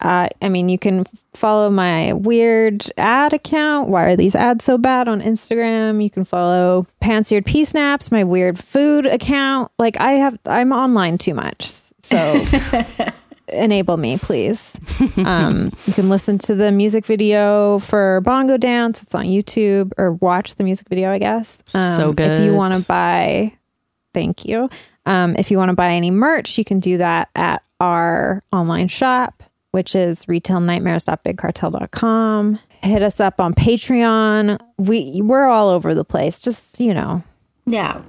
[SPEAKER 2] Uh, I mean, you can follow my weird ad account. Why are these ads so bad on Instagram? You can follow Pantseared Pea Snaps, my weird food account. Like I have, I'm online too much. So (laughs) enable me, please. Um, you can listen to the music video for Bongo Dance. It's on YouTube or watch the music video, I guess. Um,
[SPEAKER 3] So
[SPEAKER 2] If you want to buy, thank you. Um, if you want to buy any merch, you can do that at our online shop, which is retailnightmares.bigcartel.com. Hit us up on Patreon. We we're all over the place. Just you know,
[SPEAKER 1] yeah.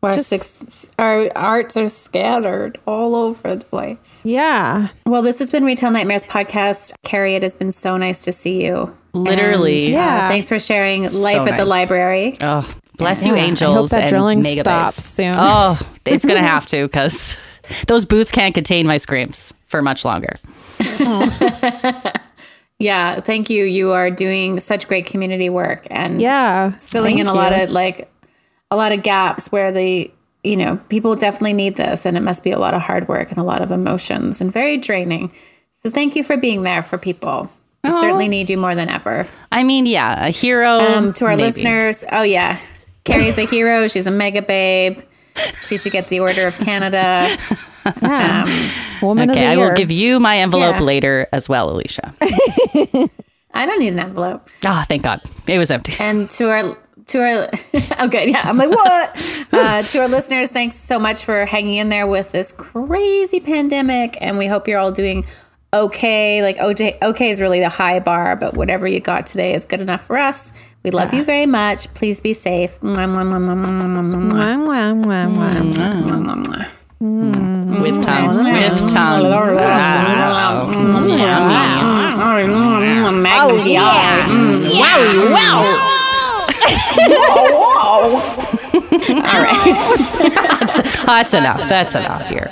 [SPEAKER 1] Our,
[SPEAKER 2] Just-
[SPEAKER 1] six, our arts are scattered all over the place.
[SPEAKER 2] yeah.
[SPEAKER 1] Well, this has been Retail Nightmares podcast. Carrie, it has been so nice to see you.
[SPEAKER 3] Literally.
[SPEAKER 1] And, uh,
[SPEAKER 2] Yeah.
[SPEAKER 1] thanks for sharing life at the library.
[SPEAKER 3] Oh, bless you,
[SPEAKER 2] Yeah, I hope that
[SPEAKER 3] and
[SPEAKER 2] drilling
[SPEAKER 3] mega
[SPEAKER 2] stops soon.
[SPEAKER 3] Oh, it's gonna (laughs) have to because those boots can't contain my screams for much longer. (laughs)
[SPEAKER 1] Yeah, thank you. You are doing such great community work and
[SPEAKER 2] Yeah.
[SPEAKER 1] filling in a
[SPEAKER 2] you.
[SPEAKER 1] lot of like a lot of gaps where the you know people definitely need this and it must be a lot of hard work and a lot of emotions and very draining so thank you for being there for people we certainly need you more than ever
[SPEAKER 3] I mean, yeah, a hero.
[SPEAKER 1] um, to our
[SPEAKER 3] maybe.
[SPEAKER 1] listeners oh yeah carrie's a hero she's a mega babe she should get the order of canada (laughs)
[SPEAKER 2] Yeah. Woman
[SPEAKER 3] Okay,
[SPEAKER 2] of the
[SPEAKER 3] I will give you my envelope
[SPEAKER 1] Yeah.
[SPEAKER 3] later as well, Alicia. (laughs)
[SPEAKER 1] i don't need an envelope
[SPEAKER 3] Ah, thank God, it was empty.
[SPEAKER 1] and to our to our (laughs) oh good yeah i'm like what uh, to our listeners thanks so much for hanging in there with this crazy pandemic and we hope you're all doing okay like okay, okay is really the high bar but whatever you got today is good enough for us we love you very much please be safe.
[SPEAKER 3] With tongue, with tongue.
[SPEAKER 1] Oh, yeah.
[SPEAKER 3] Wow, wow.
[SPEAKER 1] All right.
[SPEAKER 3] That's enough. That's enough here.